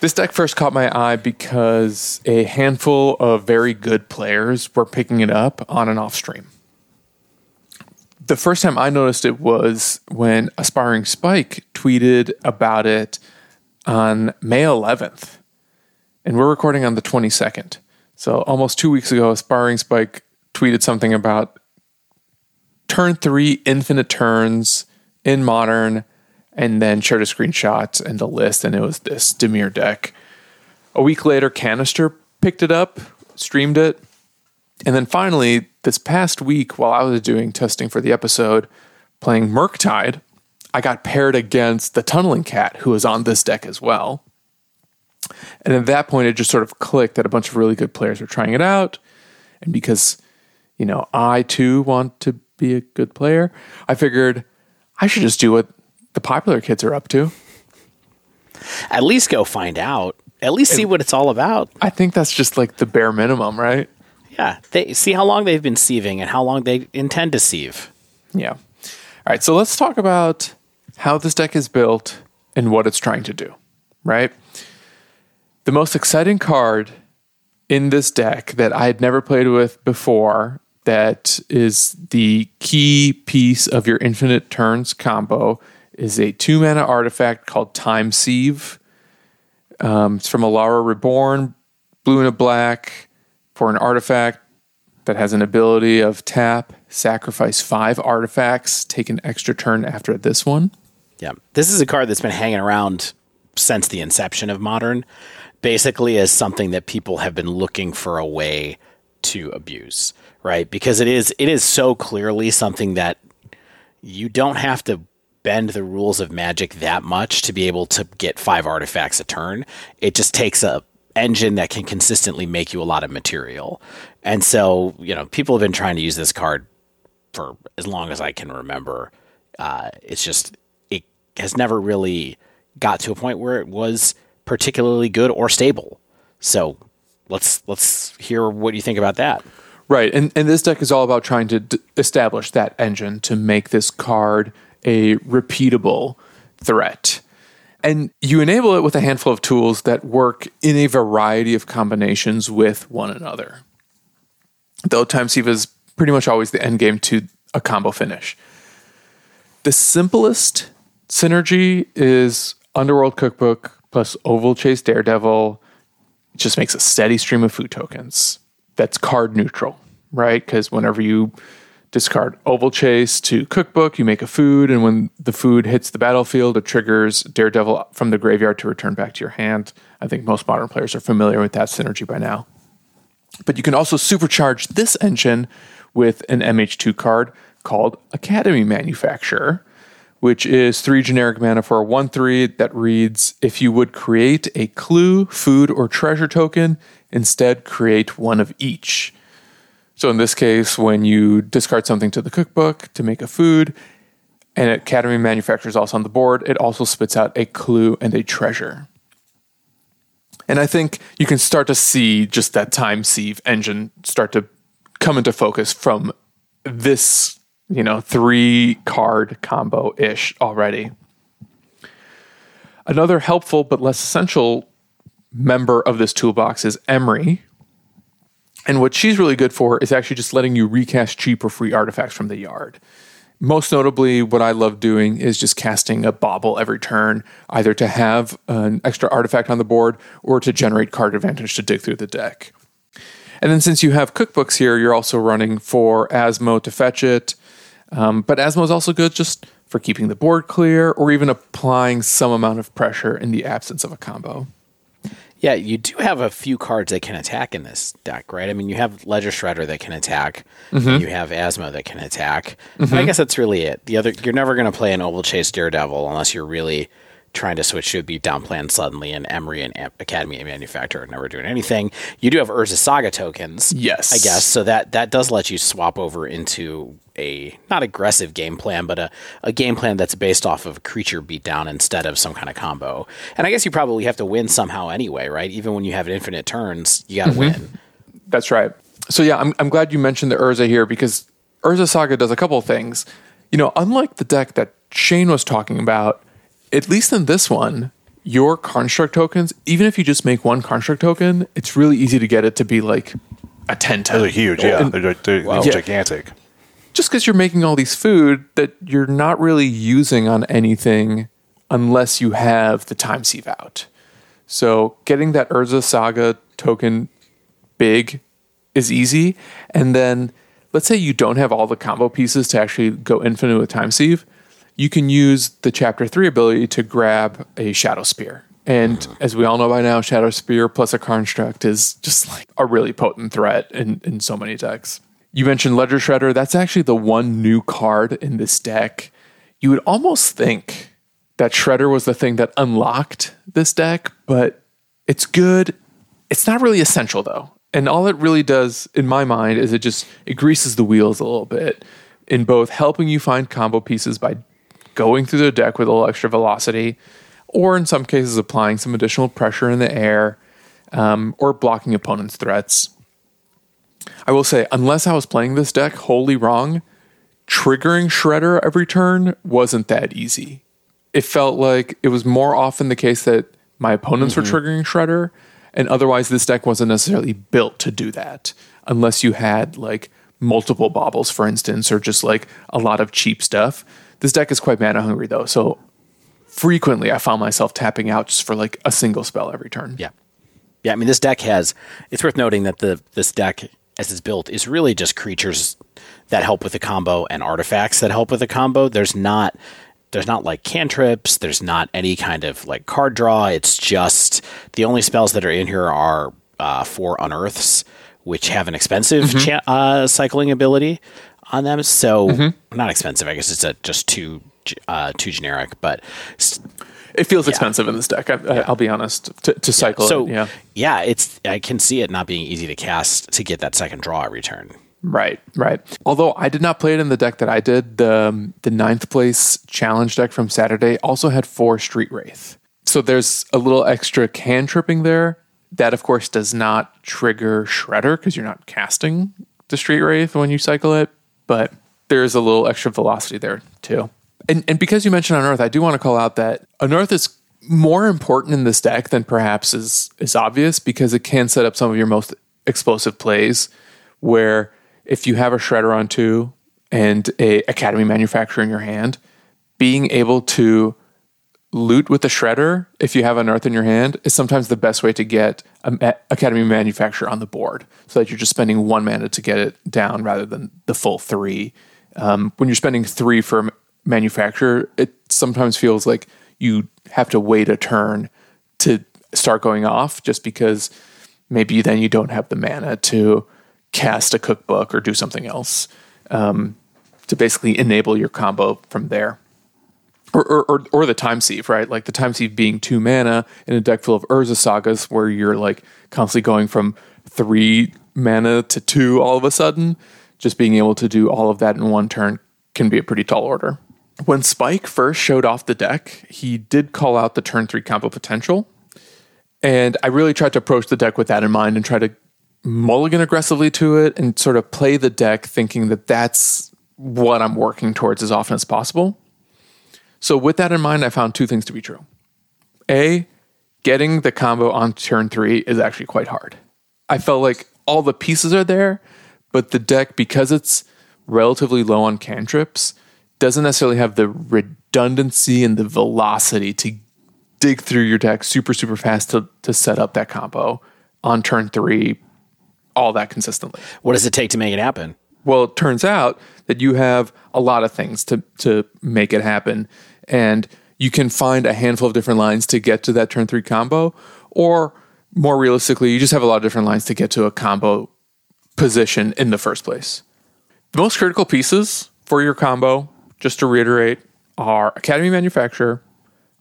This deck first caught my eye because a handful of very good players were picking it up on and off stream. The first time I noticed it was when Aspiring Spike tweeted about it on May 11th. And we're recording on the 22nd. So almost two weeks ago, Aspiring Spike tweeted something about turn three infinite turns in modern and then shared a screenshot and a list and it was this dimir deck. A week later Kanister picked it up streamed it and then finally this past week while i was doing testing for the episode playing murktide i got paired against the tunneling cat who was on this deck as well. And at that point it just sort of clicked that a bunch of really good players were trying it out. And because you know i too want to be a good player i figured i should just do what the popular kids are up to At least go find out. At least see what it's all about. i think that's just like the bare minimum right Yeah, they see how long they've been sieving and how long they intend to sieve. yeah all right so let's talk about how this deck is built and what it's trying to do, right? The most exciting card in this deck that I had never played with before that is the key piece of your infinite turns combo is a two mana artifact called Time Sieve. Um, it's from Alara Reborn, blue and a black for an artifact that has an ability of tap, sacrifice five artifacts, take an extra turn after this one. Yeah. This is a card that's been hanging around since the inception of modern, basically as something that people have been looking for a way to abuse, right? Because it is it is so clearly something that you don't have to bend the rules of magic that much to be able to get five artifacts a turn. It just takes a engine that can consistently make you a lot of material. And so, you know, people have been trying to use this card for as long as I can remember. Uh, it's just it has never really got to a point where it was particularly good or stable. So let's let's hear what you think about that. Right, and and this deck is all about trying to d- establish that engine to make this card a repeatable threat. And you enable it with a handful of tools that work in a variety of combinations with one another. Though Time Sieve is pretty much always the end game to a combo finish. The simplest synergy is Underworld Cookbook plus Ovalchase Daredevil. It just makes a steady stream of food tokens. That's card neutral, right? Because whenever you discard Ovalchase to Cookbook, you make a food, and when the food hits the battlefield, it triggers Daredevil from the graveyard to return back to your hand. I think most modern players are familiar with that synergy by now. But you can also supercharge this engine with an MH2 card called Academy Manufacturer, which is three generic mana for a 1 3 that reads If you would create a clue, food, or treasure token, instead create one of each. So in this case, when you discard something to the cookbook to make a food, and Academy Manufacturer is also on the board, it also spits out a clue and a treasure. And I think you can start to see just that time sieve engine start to come into focus from this, you know, three card combo ish already. Another helpful but less essential member of this toolbox is Emry. And what she's really good for is actually just letting you recast cheap or free artifacts from the yard. Most notably, what I love doing is just casting a bauble every turn, either to have an extra artifact on the board or to generate card advantage to dig through the deck. And then since you have cookbooks here, you're also running for Asmo to fetch it. Um, but Asmo is also good just for keeping the board clear or even applying some amount of pressure in the absence of a combo. Yeah, you do have a few cards that can attack in this deck, right? I mean, you have Ledger Shredder that can attack. Mm-hmm. You have Asmo that can attack. And I guess that's really it. The other, you're never going to play an Ovalchase Daredevil unless you're really trying to switch to a beatdown plan suddenly. And Emry and Am- Academy and Manufacturer are never doing anything. You do have Urza Saga tokens, Yes. I guess. So that that does let you swap over into a not aggressive game plan, but a, a game plan that's based off of creature beatdown instead of some kind of combo. And I guess you probably have to win somehow anyway, right? Even when you have infinite turns, you got to mm-hmm. win. That's right. So yeah, I'm I'm glad you mentioned the Urza here because Urza Saga does a couple of things. You know, unlike the deck that Shane was talking about, at least in this one, your construct tokens, even if you just make one construct token, it's really easy to get it to be like a 10 10. Those are huge. Yeah, And they're, they're, they're gigantic. just because you're making all these food that you're not really using on anything unless you have the time sieve out. So getting that Urza Saga token big is easy. And then let's say you don't have all the combo pieces to actually go infinite with time sieve. You can use the chapter three ability to grab a Shadowspear. And as we all know by now, Shadowspear plus a construct is just like a really potent threat in, in so many decks. You mentioned Ledger Shredder. That's actually the one new card in this deck. You would almost think that Shredder was the thing that unlocked this deck, but it's good. It's not really essential though. And all it really does, in my mind, is it just it greases the wheels a little bit in both helping you find combo pieces by going through the deck with a little extra velocity, or in some cases applying some additional pressure in the air, um, or blocking opponents' threats. I will say, unless I was playing this deck wholly wrong, triggering Shredder every turn wasn't that easy. it felt like it was more often the case that my opponents Mm-hmm. were triggering Shredder, and otherwise this deck wasn't necessarily built to do that, unless you had like multiple baubles, for instance, or just like a lot of cheap stuff. This deck is quite mana hungry though, so frequently I found myself tapping out just for like a single spell every turn. Yeah. Yeah, I mean this deck has it's worth noting that the this deck as it's built is really just creatures that help with the combo and artifacts that help with the combo. There's not there's not like cantrips, there's not any kind of like card draw. It's just the only spells that are in here are uh, four unearths, which have an expensive cha- uh, cycling ability on them. So not expensive, I guess it's a, just too uh, too generic, but s- It feels expensive in this deck. I, I, I'll be honest. To, to cycle so it, yeah, yeah, it's I can see it not being easy to cast to get that second draw every turn. right, right. Although I did not play it in the deck that I did, the um, the ninth place challenge deck from Saturday also had four Street Wraith. So there's a little extra cantripping there. That of course does not trigger Shredder because you're not casting the Street Wraith when you cycle it, but there's a little extra velocity there too. And and because you mentioned Unearth, I do want to call out that Unearth is more important in this deck than perhaps is is obvious because it can set up some of your most explosive plays where if you have a shredder on two and a academy manufacturer in your hand, being able to loot with the shredder if you have Unearth in your hand is sometimes the best way to get a academy manufacturer on the board so that you're just spending one mana to get it down rather than the full three. Um, when you're spending three for a manufacturer it sometimes feels like you have to wait a turn to start going off just because maybe then you don't have the mana to cast a cookbook or do something else um, to basically enable your combo from there or, or, or, or the time sieve, right? Like the time sieve being two mana in a deck full of Urza sagas where you're like constantly going from three mana to two all of a sudden. Just being able to do all of that in one turn can be a pretty tall order. When Spike first showed off the deck, he did call out the turn three combo potential. And I really tried to approach the deck with that in mind and try to mulligan aggressively to it and sort of play the deck thinking that that's what I'm working towards as often as possible. So, with that in mind, I found two things to be true. A, getting the combo on turn three is actually quite hard. I felt like all the pieces are there, but the deck, because it's relatively low on cantrips, doesn't necessarily have the redundancy and the velocity to dig through your deck super, super fast to, to set up that combo on turn three all that consistently. What does it take to make it happen? Well, it turns out that you have a lot of things to to make it happen, and you can find a handful of different lines to get to that turn three combo, or more realistically, you just have a lot of different lines to get to a combo position in the first place. The most critical pieces for your combo, just to reiterate, are Academy Manufacturer,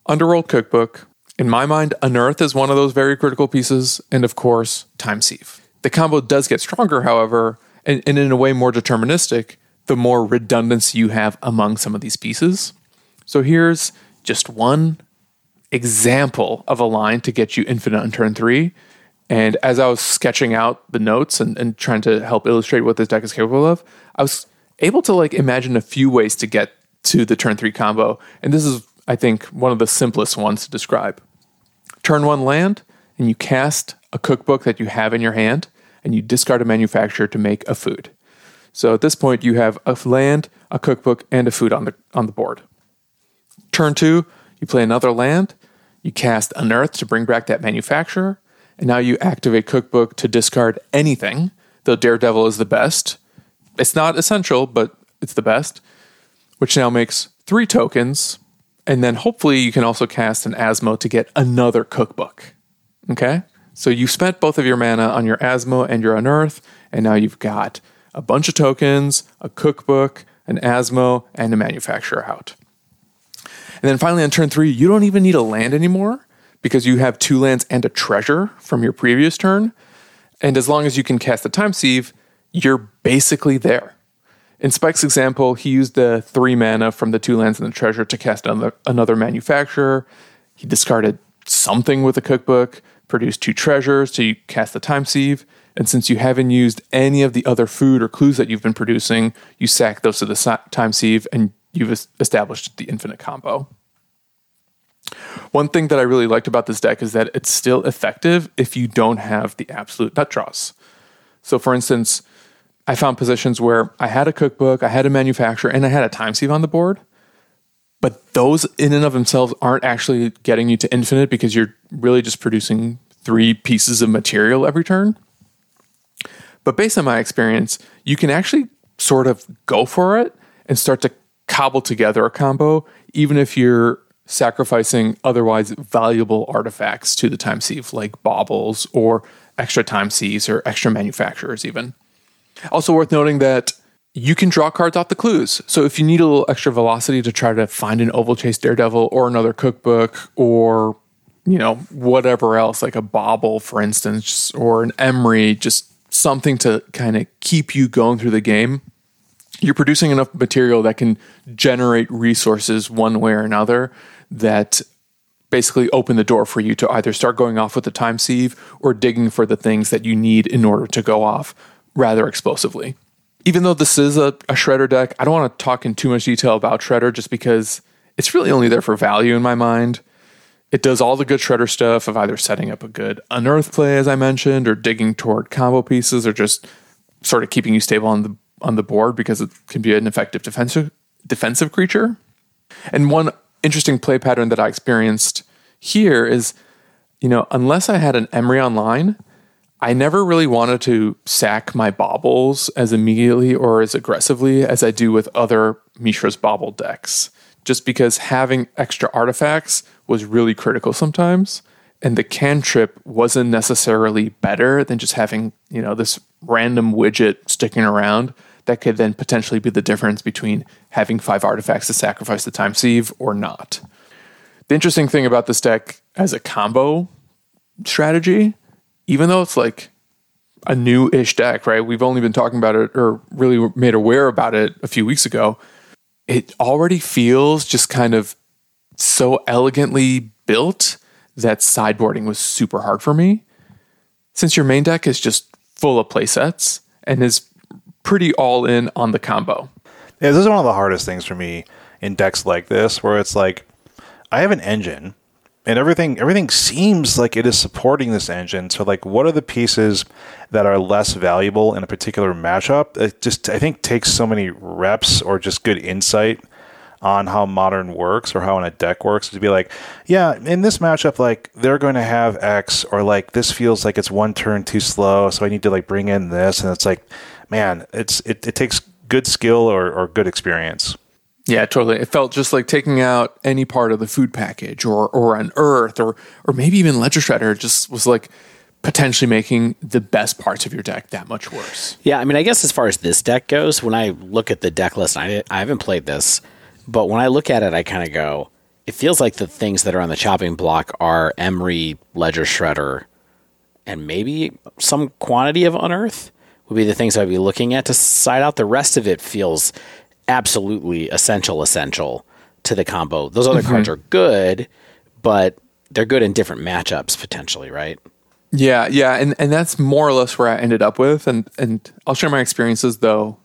Underworld Cookbook. In my mind, Unearth is one of those very critical pieces, and of course, Time Sieve. The combo does get stronger, however, and, and in a way more deterministic, the more redundancy you have among some of these pieces. So here's just one example of a line to get you infinite on turn three. And as I was sketching out the notes and, and trying to help illustrate what this deck is capable of, I was able to like imagine a few ways to get to the turn three combo. And this is, I think, one of the simplest ones to describe. Turn one land, and you cast a cookbook that you have in your hand, and you discard a manufacturer to make a food. So at this point, you have a land, a cookbook, and a food on the on the board. Turn two, you play another land, you cast Unearth to bring back that manufacturer, and now you activate Cookbook to discard anything, though Daredevil is the best. It's not essential, but it's the best, which now makes three tokens, and then hopefully you can also cast an Asmo to get another Cookbook. Okay? So you spent both of your mana on your Asmo and your Unearth, and now you've got a bunch of tokens, a Cookbook, an Asmo, and a manufacturer out. And then finally on turn three, you don't even need a land anymore because you have two lands and a treasure from your previous turn. And as long as you can cast the time sieve, you're basically there. In Spike's example, he used the three mana from the two lands and the treasure to cast another, manufacturer. He discarded something with a cookbook, produced two treasures to cast the time sieve. And since you haven't used any of the other food or clues that you've been producing, you sack those to the time sieve and you've established the infinite combo. One thing that I really liked about this deck is that it's still effective if you don't have the absolute nut draws. So, for instance, I found positions where I had a cookbook, I had a manufacturer, and I had a time sieve on the board. But those in and of themselves aren't actually getting you to infinite because you're really just producing three pieces of material every turn. But based on my experience, you can actually sort of go for it and start to cobble together a combo, even if you're sacrificing otherwise valuable artifacts to the time sieve, like baubles or extra time sieves or extra manufacturers, even. Also, worth noting that you can draw cards off the clues. So, if you need a little extra velocity to try to find an Ovalchase Daredevil or another cookbook or, you know, whatever else, like a bauble, for instance, or an Emry, just something to kind of keep you going through the game, you're producing enough material that can generate resources one way or another that basically open the door for you to either start going off with the time sieve or digging for the things that you need in order to go off rather explosively. Even though this is a, a shredder deck, I don't want to talk in too much detail about shredder just because it's really only there for value in my mind. It does all the good shredder stuff of either setting up a good unearth play, as I mentioned, or digging toward combo pieces, or just sort of keeping you stable on the on the board because it can be an effective defensive defensive creature. And one interesting play pattern that I experienced here is, you know, unless I had an Emry online, I never really wanted to sack my baubles as immediately or as aggressively as I do with other Mishra's bauble decks, just because having extra artifacts was really critical sometimes. And the cantrip wasn't necessarily better than just having, you know, this random widget sticking around that could then potentially be the difference between having five artifacts to sacrifice the time sieve or not. The interesting thing about this deck as a combo strategy, even though it's like a new ish deck, right? We've only been talking about it or really made aware about it a few weeks ago. It already feels just kind of so elegantly built that sideboarding was super hard for me. Since your main deck is just full of playsets and is pretty all in on the combo. Yeah, this is one of the hardest things for me in decks like this, where it's like I have an engine and everything everything seems like it is supporting this engine. So like what are the pieces that are less valuable in a particular matchup? It just I think takes so many reps or just good insight on how modern works or how in a deck works to be like, yeah, in this matchup, like they're going to have X or like this feels like it's one turn too slow, so I need to like bring in this, and it's like, man, it's it, it takes good skill or, or good experience. Yeah, totally. It felt just like taking out any part of the food package or or Unearth or or maybe even ledger shredder just was like potentially making the best parts of your deck that much worse. Yeah, I mean, I guess as far as this deck goes, when I look at the deck list, I I haven't played this, but when I look at it, I kind of go, it feels like the things that are on the chopping block are Emry, Ledger Shredder, and maybe some quantity of Unearth would be the things I'd be looking at to side out. The rest of it feels absolutely essential, essential to the combo. Those other mm-hmm. cards are good, but they're good in different matchups potentially, right? Yeah, yeah, and and that's more or less where I ended up with, and and I'll share my experiences though.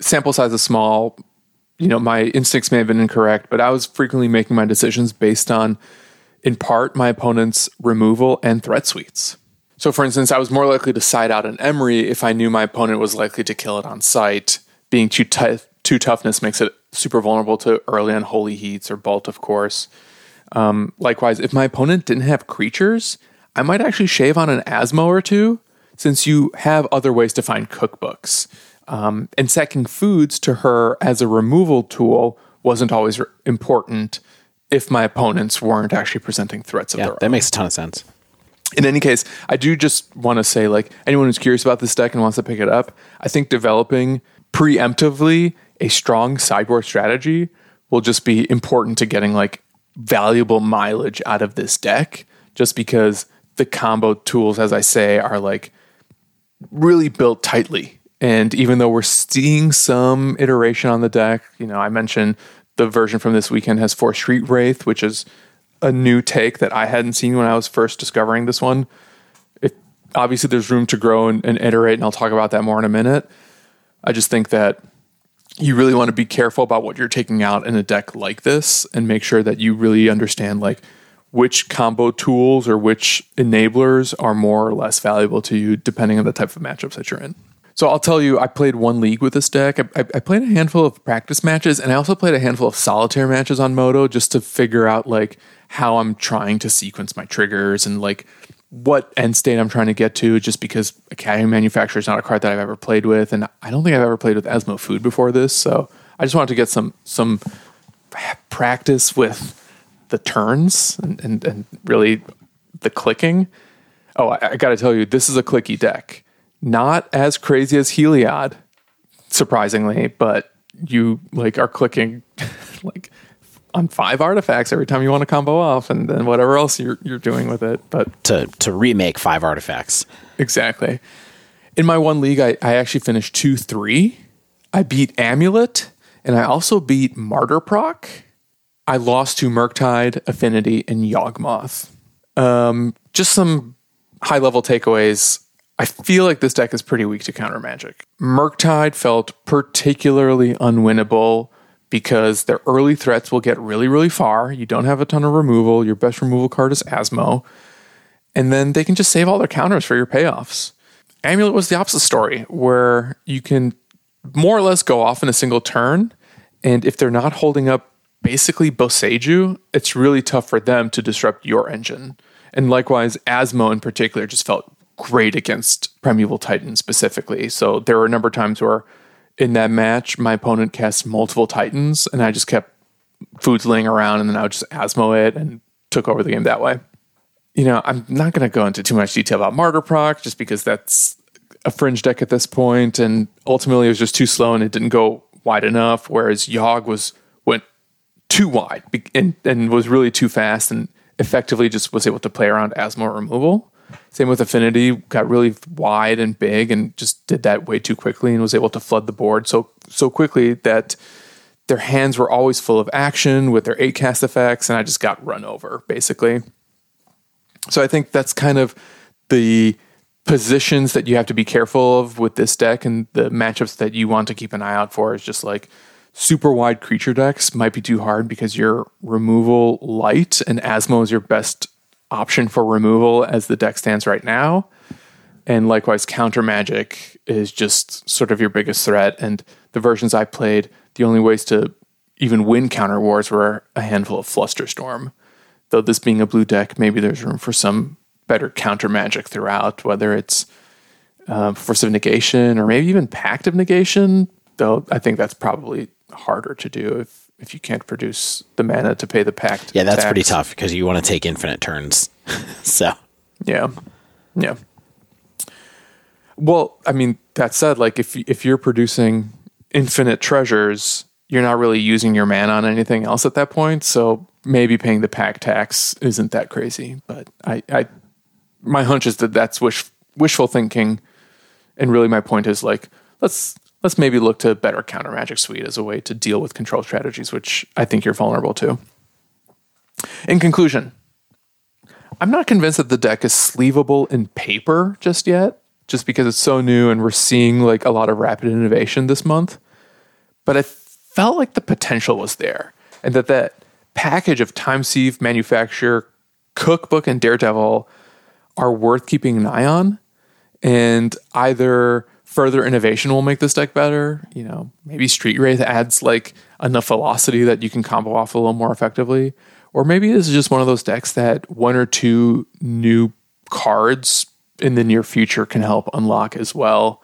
Sample size is small, you know, my instincts may have been incorrect, but I was frequently making my decisions based on, in part, my opponent's removal and threat suites. So, for instance, I was more likely to side out an Emry if I knew my opponent was likely to kill it on sight. Being too, t- too toughness makes it super vulnerable to early unholy heats or bolt, of course. Um, likewise, if my opponent didn't have creatures, I might actually shave on an Asmo or two, since you have other ways to find cookbooks. Um, and sacking foods to her as a removal tool wasn't always re- important if my opponents weren't actually presenting threats of yeah, their own. That makes a ton of sense. In any case, I do just want to say, like, anyone who's curious about this deck and wants to pick it up, I think developing preemptively a strong sideboard strategy will just be important to getting like valuable mileage out of this deck, just because the combo tools, as I say, are like really built tightly. And even though we're seeing some iteration on the deck, you know, I mentioned the version from this weekend has four Street Wraith, which is a new take that I hadn't seen when I was first discovering this one. It, obviously, there's room to grow and, and iterate, and I'll talk about that more in a minute. I just think that you really want to be careful about what you're taking out in a deck like this and make sure that you really understand like which combo tools or which enablers are more or less valuable to you depending on the type of matchups that you're in. So I'll tell you, I played one league with this deck. I, I, I played a handful of practice matches, and I also played a handful of solitaire matches on Moto just to figure out like how I'm trying to sequence my triggers and like what end state I'm trying to get to. Just because Academy Manufacturer is not a card that I've ever played with, and I don't think I've ever played with Asmo Food before this. So I just wanted to get some some practice with the turns and, and, and really the clicking. Oh, I, I got to tell you, this is a clicky deck. Not as crazy as Heliod, surprisingly, but you like are clicking [LAUGHS] like on five artifacts every time you want to combo off, and then whatever else you're you're doing with it. But to to remake five artifacts. exactly. In my one league, I, I actually finished two three. I beat Amulet, and I also beat Martyr Proc. I lost to Murktide, Affinity, and Yawgmoth. Um, just some high level takeaways. I feel like this deck is pretty weak to counter magic. Murktide felt particularly unwinnable because their early threats will get really, really far. You don't have a ton of removal. Your best removal card is Asmo. And then they can just save all their counters for your payoffs. Amulet was the opposite story, where you can more or less go off in a single turn. And if they're not holding up basically Boseiju, it's really tough for them to disrupt your engine. And likewise, Asmo in particular just felt great against Primeval Titan specifically. So there were a number of times where in that match, my opponent cast multiple Titans and I just kept foods laying around and then I would just Asmo it and took over the game that way. You know, I'm not going to go into too much detail about Martyr Proc just because that's a fringe deck at this point, and ultimately it was just too slow and it didn't go wide enough. Whereas Yogg was went too wide and, and was really too fast and effectively just was able to play around Asmo removal. Same with Affinity, got really wide and big and just did that way too quickly and was able to flood the board so so quickly that their hands were always full of action with their eight cast effects, and I just got run over basically. So I think that's kind of the positions that you have to be careful of with this deck and the matchups that you want to keep an eye out for is just like super wide creature decks might be too hard because you're removal light and Asmo is your best option for removal as the deck stands right now. And likewise, counter magic is just sort of your biggest threat. And the versions I played, the only ways to even win counter wars were a handful of Flusterstorm. Though this being a blue deck, maybe there's room for some better counter magic throughout, whether it's uh, Force of Negation or maybe even Pact of Negation. Though I think that's probably harder to do if, if you can't produce the mana to pay the Pact. Yeah, that's tax. pretty tough because you want to take infinite turns. [LAUGHS] so Yeah, yeah. Well, I mean, that said, like if if you're producing infinite treasures, you're not really using your mana on anything else at that point. So maybe paying the Pact tax isn't that crazy. But I, I my hunch is that that's wish, wishful thinking, and really my point is like let's let's maybe look to better counter magic suite as a way to deal with control strategies, which I think you're vulnerable to. In conclusion, I'm not convinced that the deck is sleevable in paper just yet, just because it's so new and we're seeing like a lot of rapid innovation this month. But I felt like the potential was there, and that that package of Time Sieve, Manufactor, Cookbook, and Daredevil are worth keeping an eye on. And either further innovation will make this deck better. You know, maybe Street Wraith adds like enough velocity that you can combo off a little more effectively. Or maybe this is just one of those decks that one or two new cards in the near future can help unlock as well.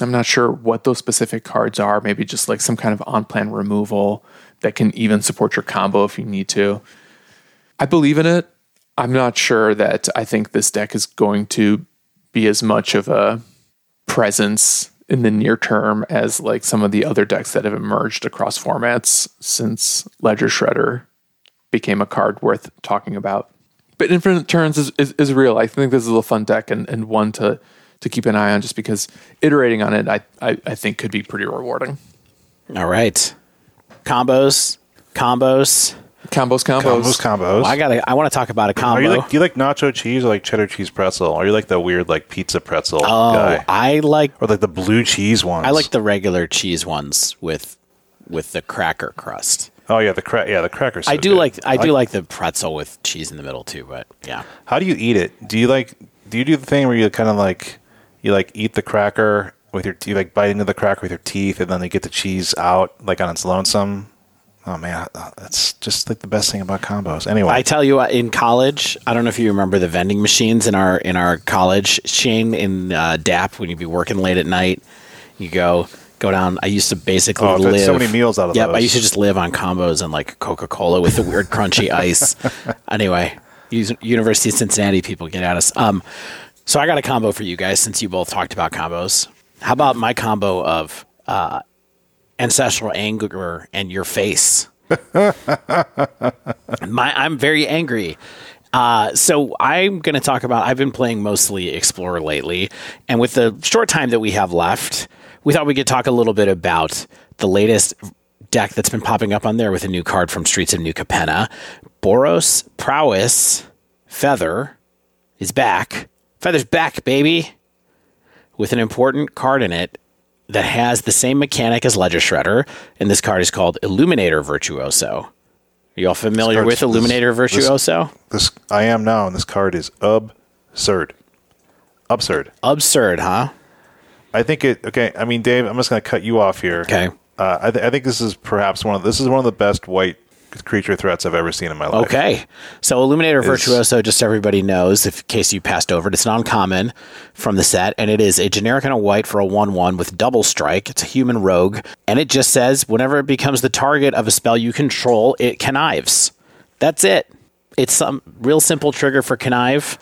I'm not sure what those specific cards are. Maybe just like some kind of on plan removal that can even support your combo if you need to. I believe in it. I'm not sure that I think this deck is going to be as much of a presence in the near term as like some of the other decks that have emerged across formats since Ledger Shredder became a card worth talking about. But Infinite Turns is, is, is real. I think this is a fun deck and, and one to to keep an eye on just because iterating on it I, I, I think could be pretty rewarding. all right, combos, combos. Combos, combos. Combos, combos. Well, I got. to I want to talk about a combo. Are you like do you like nacho cheese or like cheddar cheese pretzel? Or are you like the weird like pizza pretzel oh, guy? I like. Or like the blue cheese ones? I like the regular cheese ones with with the cracker crust. Oh yeah, the crack. Yeah, the crackers. I do like I do like the pretzel with cheese in the middle too. But yeah, How do you eat it? Do you like? Do you do the thing where you kind of like you like eat the cracker with your you like bite into the cracker with your teeth, and then you get the cheese out like on its lonesome? Oh man, that's just like the best thing about combos. Anyway, I tell you what, in college, I don't know if you remember the vending machines in our in our college chain in uh, DAAP when you'd be working late at night. You go go down. I used to basically Oh, live so many meals out of Yep, I used to just live on combos and like Coca Cola with the weird crunchy [LAUGHS] ice. Anyway, University of Cincinnati people get at us. Um, so I got a combo for you guys since you both talked about combos. How about my combo of uh, ancestral anger and your face? [LAUGHS] my I'm very angry. Uh, so I'm going to talk about. I've been playing mostly Explorer lately, and with the short time that we have left, we thought we could talk a little bit about the latest deck that's been popping up on there with a new card from Streets of New Capenna. Boros Prowess Feather is back. Feather's back, baby, with an important card in it that has the same mechanic as Ledger Shredder, and this card is called Illuminator Virtuoso. Are you all familiar with Illuminator this- this- Virtuoso? this I am now, and this card is absurd. Absurd. Absurd, huh? I think it. Okay, I mean, Dave, I'm just going to cut you off here. Okay. Uh, I, th- I think this is perhaps one of this is one of the best white creature threats I've ever seen in my life. Okay. So Illuminator Is- Virtuoso, just so everybody knows, if in case you passed over it, it's an uncommon from the set, and it is a generic and a white for a 1 1 with double strike. It's a human rogue, and it just says whenever it becomes the target of a spell you control, it connives. That's it. It's some real simple trigger for connive,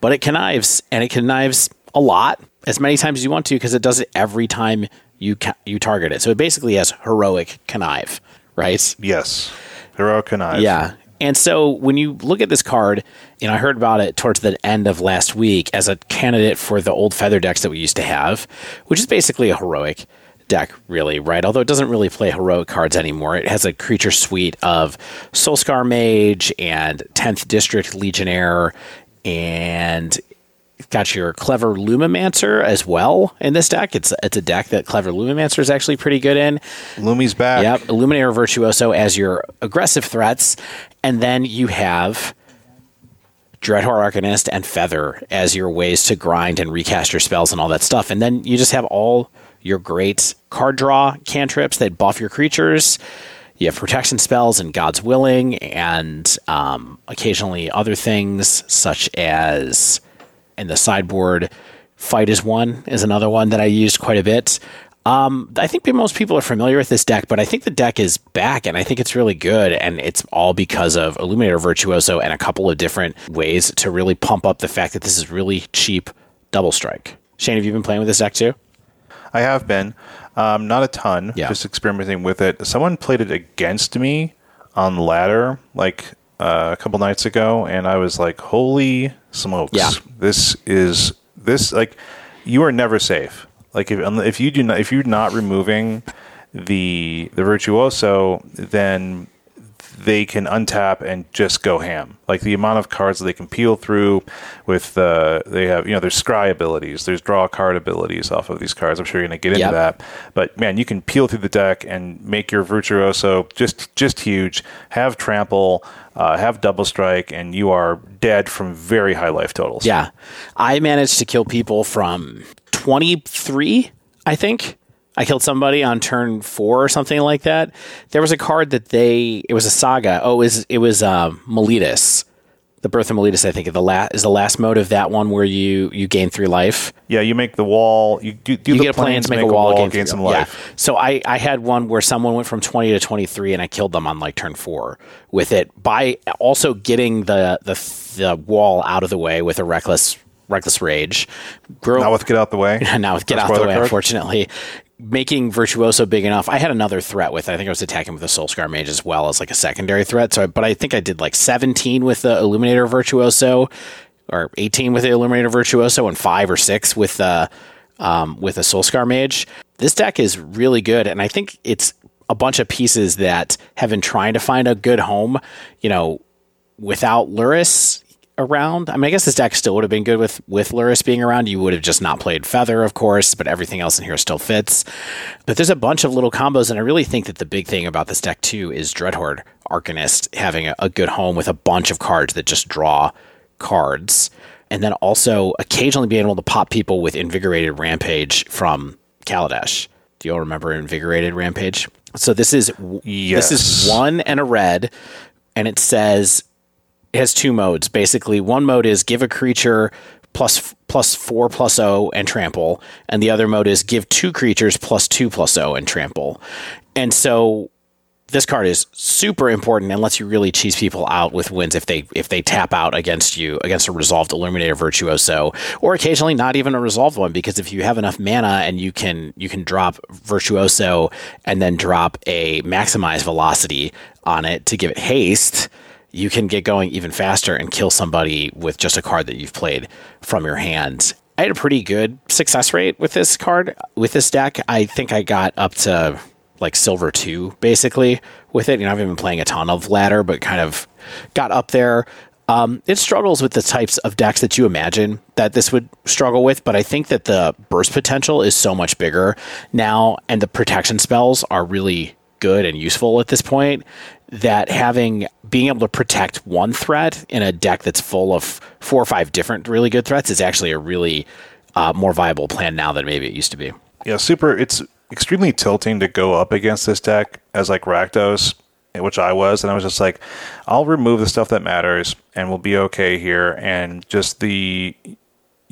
but it connives, and it connives a lot, as many times as you want to, because it does it every time you ca- you target it. So it basically has heroic connive, right? Yes. Heroic Connive. Yeah. And so when you look at this card, know, I heard about it towards the end of last week as a candidate for the old feather decks that we used to have, which is basically a heroic deck, really, right? Although it doesn't really play heroic cards anymore. It has a creature suite of Soulscar Mage and 10th District Legionnaire and got your clever Lumimancer as well in this deck. It's it's a deck that clever Lumimancer is actually pretty good in. Lumi's back. Yep, Illuminator Virtuoso as your aggressive threats, and then you have Dreadhorde Arcanist and Feather as your ways to grind and recast your spells and all that stuff. And then you just have all your great card draw cantrips that buff your creatures. You have protection spells and God's Willing, and um, occasionally other things such as in the sideboard. Fight as One is another one that I used quite a bit. Um, I think most people are familiar with this deck, but I think the deck is back, and I think it's really good, and it's all because of Illuminator Virtuoso and a couple of different ways to really pump up the fact that this is really cheap double strike. Shane, have you been playing with this deck too? I have been. Um, not a ton. Yeah. Just experimenting with it. Someone played it against me on ladder like uh, a couple nights ago, and I was like, "Holy smokes! Yeah. This is this like you are never safe. Like if if you do not if you're not removing the the virtuoso, then they can untap and just go ham. Like the amount of cards that they can peel through with uh, they have you know there's scry abilities, there's draw card abilities off of these cards. I'm sure you're gonna get into Yep. that. But man, you can peel through the deck and make your virtuoso just just huge. Have trample, uh, have double strike, and you are dead from very high life totals. Yeah. I managed to kill people from 23, I think. I killed somebody on turn four or something like that. There was a card that they, it was a saga. Oh, it was, it was um, Meletis. The Birth of Meletis, I think, the la- is the last mode of that one where you, you gain three life. yeah. You make the wall. You do, do You the get a plan to make, a wall, gain, gain three- some yeah. life. So I, I had one where someone went from 20 to 23 and I killed them on like turn four with it by also getting the, the, the wall out of the way with a reckless, reckless rage. Grow, Now with get out the way. [LAUGHS] now with get out the way, card? unfortunately. Making Virtuoso big enough. I had another threat with. I think I was attacking with a Soul Scar Mage as well as like a secondary threat. So, I, but I think I did like 17 with the Illuminator Virtuoso, or 18 with the Illuminator Virtuoso, and five or six with the um, with a Soul Scar Mage. This deck is really good, and I think it's a bunch of pieces that have been trying to find a good home. You know, without Lurrus, around. I mean, I guess this deck still would have been good with with Lurrus being around. You would have just not played Feather, of course, but everything else in here still fits. But there's a bunch of little combos, and I really think that the big thing about this deck too is Dreadhorde Arcanist having a, a good home with a bunch of cards that just draw cards, and then also occasionally being able to pop people with Invigorated Rampage from Kaladesh. Do you all remember Invigorated Rampage? So this is Yes. this is one and a red, and it says has two modes. Basically, one mode is give a creature plus plus four plus O and trample, and the other mode is give two creatures plus two plus O and trample. And so this card is super important and lets you really cheese people out with wins if they if they tap out against you against a resolved Illuminator Virtuoso or occasionally not even a resolved one because if you have enough mana and you can you can drop Virtuoso and then drop a maximize velocity on it to give it haste you can get going even faster and kill somebody with just a card that you've played from your hand. I had a pretty good success rate with this card, with this deck. I think I got up to like silver two, basically, with it. You know, I've been playing a ton of ladder, but kind of got up there. Um, it struggles with the types of decks that you imagine that this would struggle with, but I think that the burst potential is so much bigger now, and the protection spells are really good and useful at this point that having being able to protect one threat in a deck that's full of four or five different really good threats is actually a really uh, more viable plan now than maybe it used to be. Yeah, super. It's extremely tilting to go up against this deck as like Rakdos, which I was, and I was just like, I'll remove the stuff that matters, and we'll be okay here. And just the, you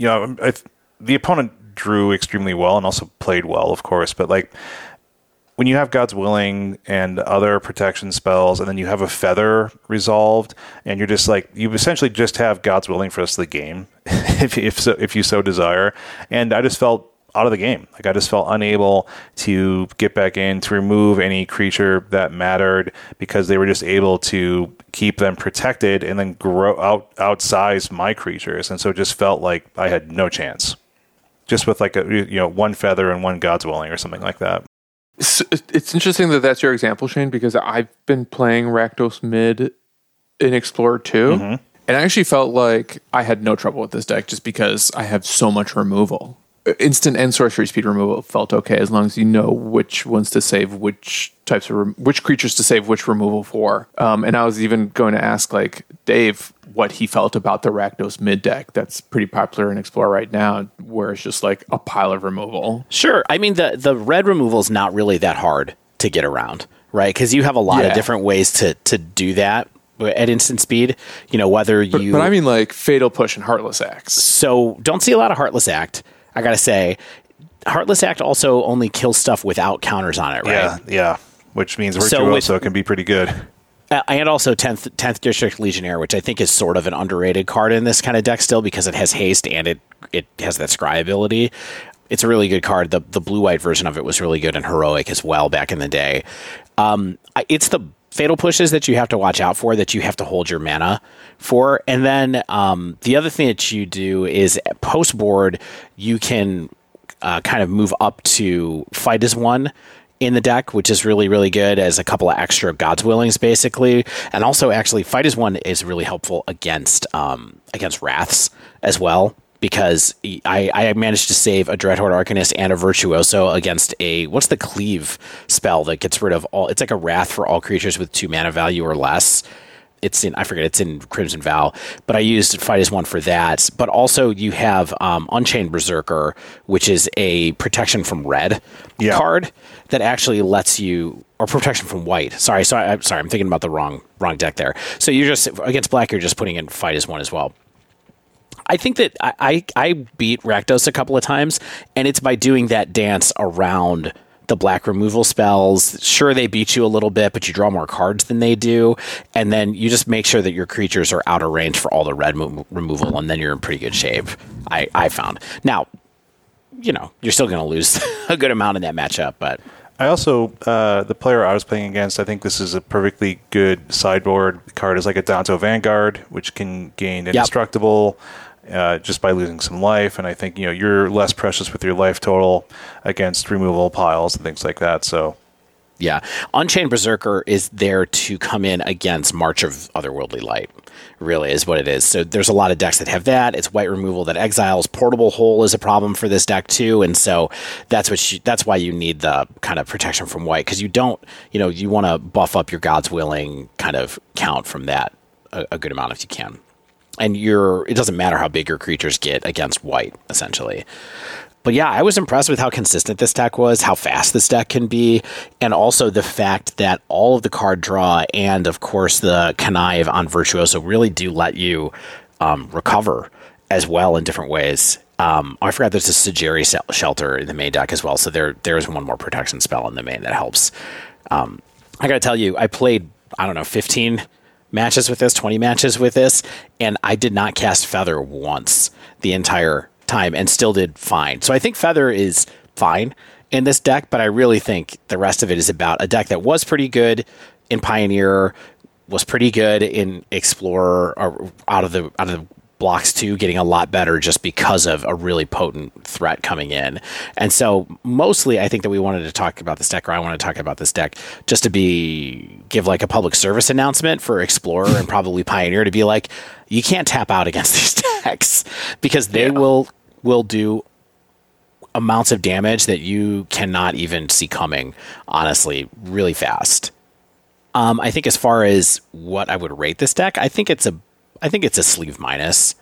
know, I, the opponent drew extremely well and also played well, of course, but like when you have God's Willing and other protection spells, and then you have a feather resolved, and you're just like you essentially just have God's Willing for the the game, [LAUGHS] if if so, if you so desire. And I just felt out of the game. Like I just felt unable to get back in to remove any creature that mattered because they were just able to keep them protected and then grow out outsize my creatures, and so it just felt like I had no chance. Just with like a you know one feather and one God's Willing or something like that. It's, it's interesting that that's your example, Shane, because I've been playing Rakdos mid in Explorer 2, and I actually felt like I had no trouble with this deck just because I have so much removal. Instant and sorcery speed removal felt okay as long as you know which ones to save which types of rem- which creatures to save which removal for. Um, and I was even going to ask like Dave what he felt about the Rakdos mid deck that's pretty popular in Explore right now, where it's just like a pile of removal. Sure. I mean, the the red removal is not really that hard to get around, right? Because you have a lot Yeah. of different ways to to do that at instant speed. You know, whether you But I mean like Fatal Push and Heartless Act. so don't see a lot of Heartless Act. I gotta say, Heartless Act also only kills stuff without counters on it, right? Yeah, yeah. Which means we're cool, So with- can be pretty good. Uh, and also 10th 10th District Legionnaire, which I think is sort of an underrated card in this kind of deck still because it has haste and it it has that scry ability. It's a really good card. The the blue white version of it was really good and heroic as well back in the day. Um, it's the fatal pushes that you have to watch out for that you have to hold your mana for, and then um, the other thing that you do is post board you can uh, kind of move up to fight as one in the deck, which is really, really good as a couple of extra God's Willings, basically. And also, actually, fight as one is really helpful against um, against Wraths as well. Because I, I managed to save a Dreadhorde Arcanist and a Virtuoso against a what's the cleave spell that gets rid of all it's like a wrath for all creatures with two mana value or less it's in I forget it's in Crimson Vow, but I used Fight as One for that. But also you have um, Unchained Berserker, which is a protection from red Yeah. card that actually lets you or protection from white. Sorry, sorry, I'm sorry, I'm thinking about the wrong wrong deck there. So you're just against black, you're just putting in Fight as One as well. I think that I, I, I beat Rakdos a couple of times, and it's by doing that dance around the black removal spells. Sure, they beat you a little bit, but you draw more cards than they do, and then you just make sure that your creatures are out of range for all the red mo- removal, and then you're in pretty good shape. I, I found now, you know, you're still going to lose [LAUGHS] a good amount in that matchup, but I also, uh, the player I was playing against, I think this is a perfectly good sideboard card. is like a Danto Vanguard, which can gain indestructible uh, just by losing some life. And I think you know you're less precious with your life total against removal piles and things like that. So Yeah. Unchained Berserker is there to come in against March of Otherworldly Light, really, is what it is. So there's a lot of decks that have that. It's white removal that exiles. Portable Hole is a problem for this deck, too. And so that's what you, that's why you need the kind of protection from white, because you don't, you know, you want to buff up your God's Willing kind of count from that a, a good amount if you can. And you're, it doesn't matter how big your creatures get against white, essentially but yeah, I was impressed with how consistent this deck was, how fast this deck can be, and also the fact that all of the card draw and, of course, the connive on Virtuoso really do let you um, recover as well in different ways. Um, oh, I forgot there's a Sejiri shelter in the main deck as well, so there there's one more protection spell in the main that helps. Um, I got to tell you, I played I don't know 15 matches with this, 20 matches with this, and I did not cast Feather once the entire time and still did fine. So I think Feather is fine in this deck, but I really think the rest of it is about a deck that was pretty good in Pioneer, was pretty good in Explorer, or out of the out of the blocks too, getting a lot better just because of a really potent threat coming in. And so mostly I think that we wanted to talk about this deck, or I want to talk about this deck just to be give like a public service announcement for Explorer and probably Pioneer to be like, you can't tap out against [LAUGHS] these decks because they yeah. will will do amounts of damage that you cannot even see coming, honestly, really fast. Um, I think as far as what I would rate this deck, I think it's a I think it's a sleeve minus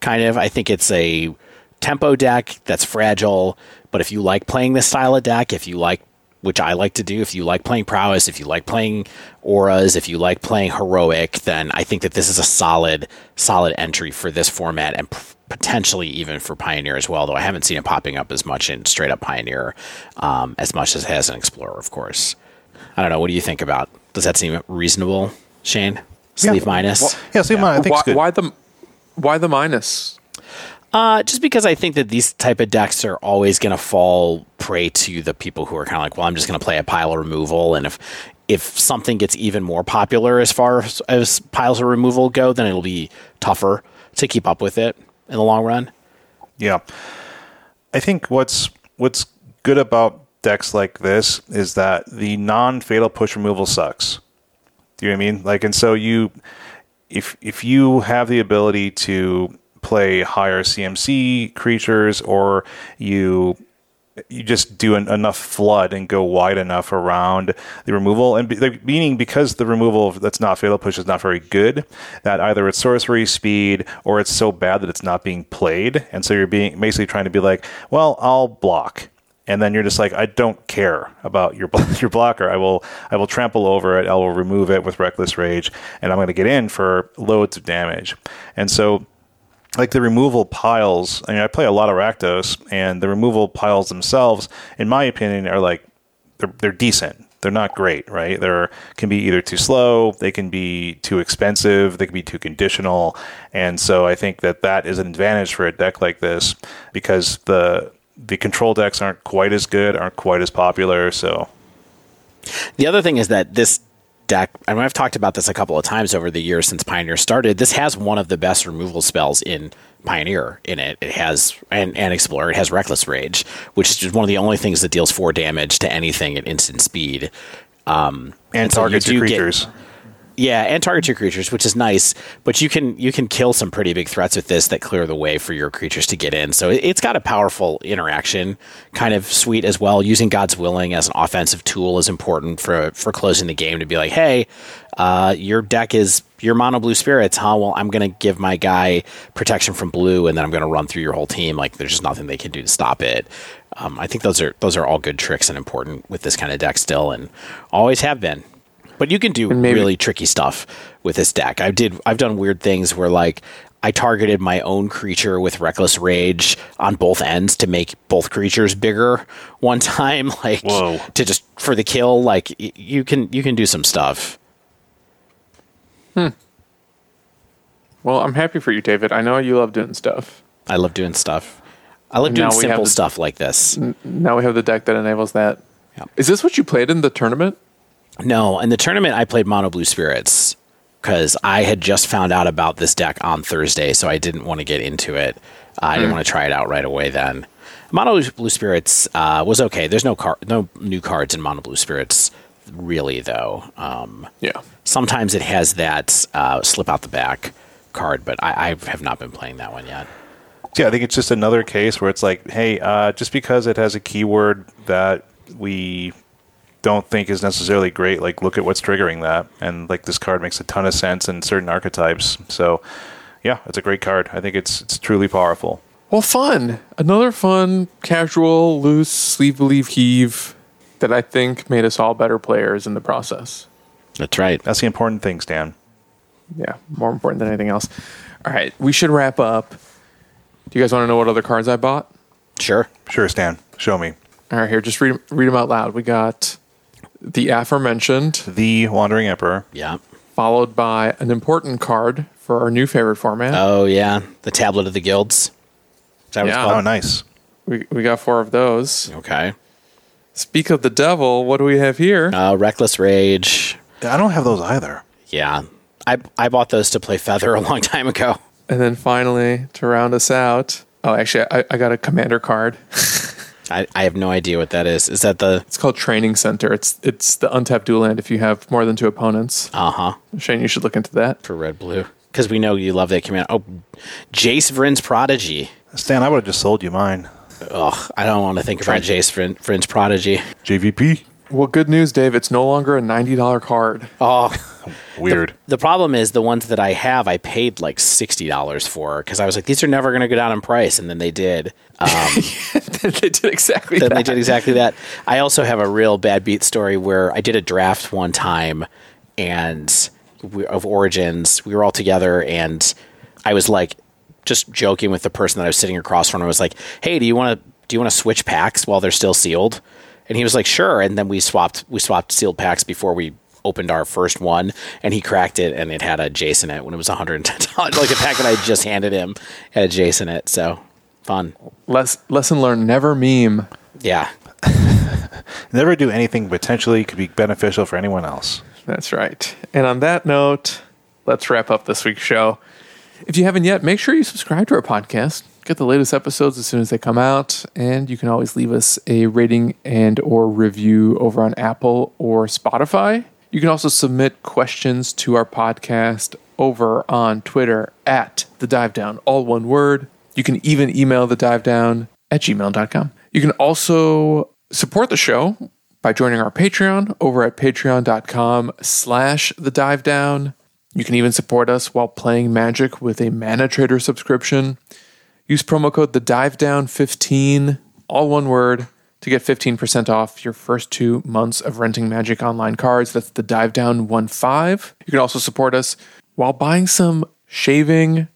kind of. I think it's a tempo deck that's fragile, but if you like playing this style of deck, if you like which I like to do. If you like playing prowess, if you like playing auras, if you like playing heroic, then I think that this is a solid, solid entry for this format and p- potentially even for Pioneer as well. Though I haven't seen it popping up as much in straight up Pioneer um, as much as it has in Explorer, of course. I don't know. What do you think about? Does that seem reasonable, Shane? Sleeve yeah. minus. Well, yeah, sleeve yeah. minus. I think why, why the why the minus? Uh, just because I think that these type of decks are always going to fall prey to the people who are kind of like, well, I'm just going to play a pile of removal, and if if something gets even more popular as far as, as piles of removal go, then it'll be tougher to keep up with it in the long run. Yeah, I think what's what's good about decks like this is that the non-fatal push removal sucks. Do you know what I mean? Like, and so you, if if you have the ability to play higher CMC creatures, or you you just do an, enough flood and go wide enough around the removal, and be, meaning because the removal that's not fatal push is not very good, that either it's sorcery speed or it's so bad that it's not being played, and so you're being basically trying to be like, well, I'll block. And then you're just like, I don't care about your [LAUGHS] your blocker. I will I will trample over it. I will remove it with reckless rage, and I'm going to get in for loads of damage. And so like the removal piles. I mean, I play a lot of Rakdos, and the removal piles themselves, in my opinion, are like they're they're decent. They're not great, right? They can be either too slow, they can be too expensive, they can be too conditional, and so I think that that is an advantage for a deck like this because the the control decks aren't quite as good, aren't quite as popular. So the other thing is that this deck, I mean, I've talked about this a couple of times over the years since Pioneer started. This has one of the best removal spells in Pioneer in it. It has and, and Explorer. It has Reckless Rage, which is just one of the only things that deals four damage to anything at instant speed. Um, and, and targets so your creatures. Get, yeah, and target your creatures, which is nice. But you can you can kill some pretty big threats with this that clear the way for your creatures to get in. So it, has got a powerful interaction kind of suite as well. Using God's Willing as an offensive tool is important for for closing the game to be like, hey, uh, your deck is your mono blue spirits, huh? Well, I'm going to give my guy protection from blue, and then I'm going to run through your whole team. Like there's just nothing they can do to stop it. Um, I think those are those are all good tricks and important with this kind of deck still, and always have been. But you can do maybe, really tricky stuff with this deck. I did. I've done weird things where like I targeted my own creature with reckless rage on both ends to make both creatures bigger one [LAUGHS] time, like Whoa. to just for the kill. Like you can you can do some stuff. Hmm. Well, I'm happy for you, David. I know you love doing stuff. I love doing stuff. I love doing simple the, stuff like this. Now we have the deck that enables that. Is this what you played in the tournament? No, in the tournament I played Mono Blue Spirits because I had just found out about this deck on Thursday, so I didn't want to get into it. Uh, I didn't hmm. want to try it out right away. Then Mono Blue Spirits uh, was okay. There's no car, no new cards in Mono Blue Spirits really though. Um, Yeah. sometimes it has that uh, slip out the back card, but I, I have not been playing that one yet. Yeah, I think it's just another case where it's like, hey, uh, just because it has a keyword that we don't think is necessarily great, like look at what's triggering that, and like this card makes a ton of sense in certain archetypes. So, yeah, it's a great card. I think it's it's truly powerful. Well, fun. Another fun, casual, loose, sleeve believe heave that I think made us all better players in the process. That's right. That's the important thing, Stan. Yeah, more important than anything else. All right, we should wrap up. Do you guys want to know what other cards I bought? Sure. Sure, Stan. Show me All right, here, just read, read them out loud. We got the aforementioned, the Wandering Emperor. Yeah. followed by an important card for our new favorite format. Oh yeah, the tablet of the guilds. Is that what Yeah. Oh, called? nice. we, we got four of those. Okay. Speak of the devil, what do we have here? Uh, Reckless Rage. I don't have those either. Yeah. I I bought those to play Feather [LAUGHS] a long time ago. And then finally, to round us out, oh, actually, I, I got a commander card. [LAUGHS] I, I have no idea what that is. Is that the It's called Training Center. It's it's the untapped dual land if you have more than two opponents. uh huh Shane, you should look into that. for red blue? Because we know you love that command. Oh, Jace Vryn's Prodigy. Stan, I would have just sold you mine. Ugh, I don't want to think about Jace Vryn, Vryn's Prodigy. JVP. Well, good news, Dave. It's no longer a ninety dollar card. Oh, [LAUGHS] Weird. the problem is the ones that I have, I paid like sixty dollars for because I was like, these are never going to go down in price, and then they did. Um, [LAUGHS] they did exactly then that. they did exactly that. I also have a real bad beat story where I did a draft one time, and we, of Origins, we were all together, and I was like, just joking with the person that I was sitting across from. I was like, "Hey, do you want to do you want to switch packs while they're still sealed?" And he was like, "Sure." And then we swapped we swapped sealed packs before we opened our first one, and he cracked it, and it had a Jason in it when it was one hundred and ten dollars, like the pack that I just handed him had a Jason in it. So fun, Les- lesson learned: never meme. yeah. [LAUGHS] Never do anything potentially could be beneficial for anyone else. That's right. And on that note, let's wrap up this week's show. If you haven't yet, make sure you subscribe to our podcast. Get the latest episodes as soon as they come out, and you can always leave us a rating and or review over on Apple or Spotify. You can also submit questions to our podcast over on Twitter at the dive down, all one word. You can even email the dive down at gmail.com. You can also support the show by joining our Patreon over at patreon.com slash the dive down. You can even support us while playing Magic with a Mana Trader subscription. Use promo code the dive down 15, all one word, to get 15% off your first two months of renting Magic Online cards. That's the dive down 15. You can also support us while buying some shaving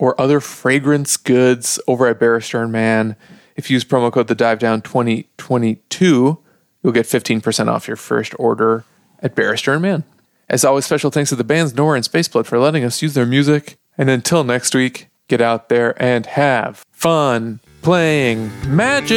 or other fragrance goods over at Barrister and Mann. If you use promo code the dive down 2022, you'll get 15% off your first order at Barrister and Mann. As always, special thanks to the bands Nora and Spaceblood for letting us use their music. And until next week, get out there and have fun playing magic.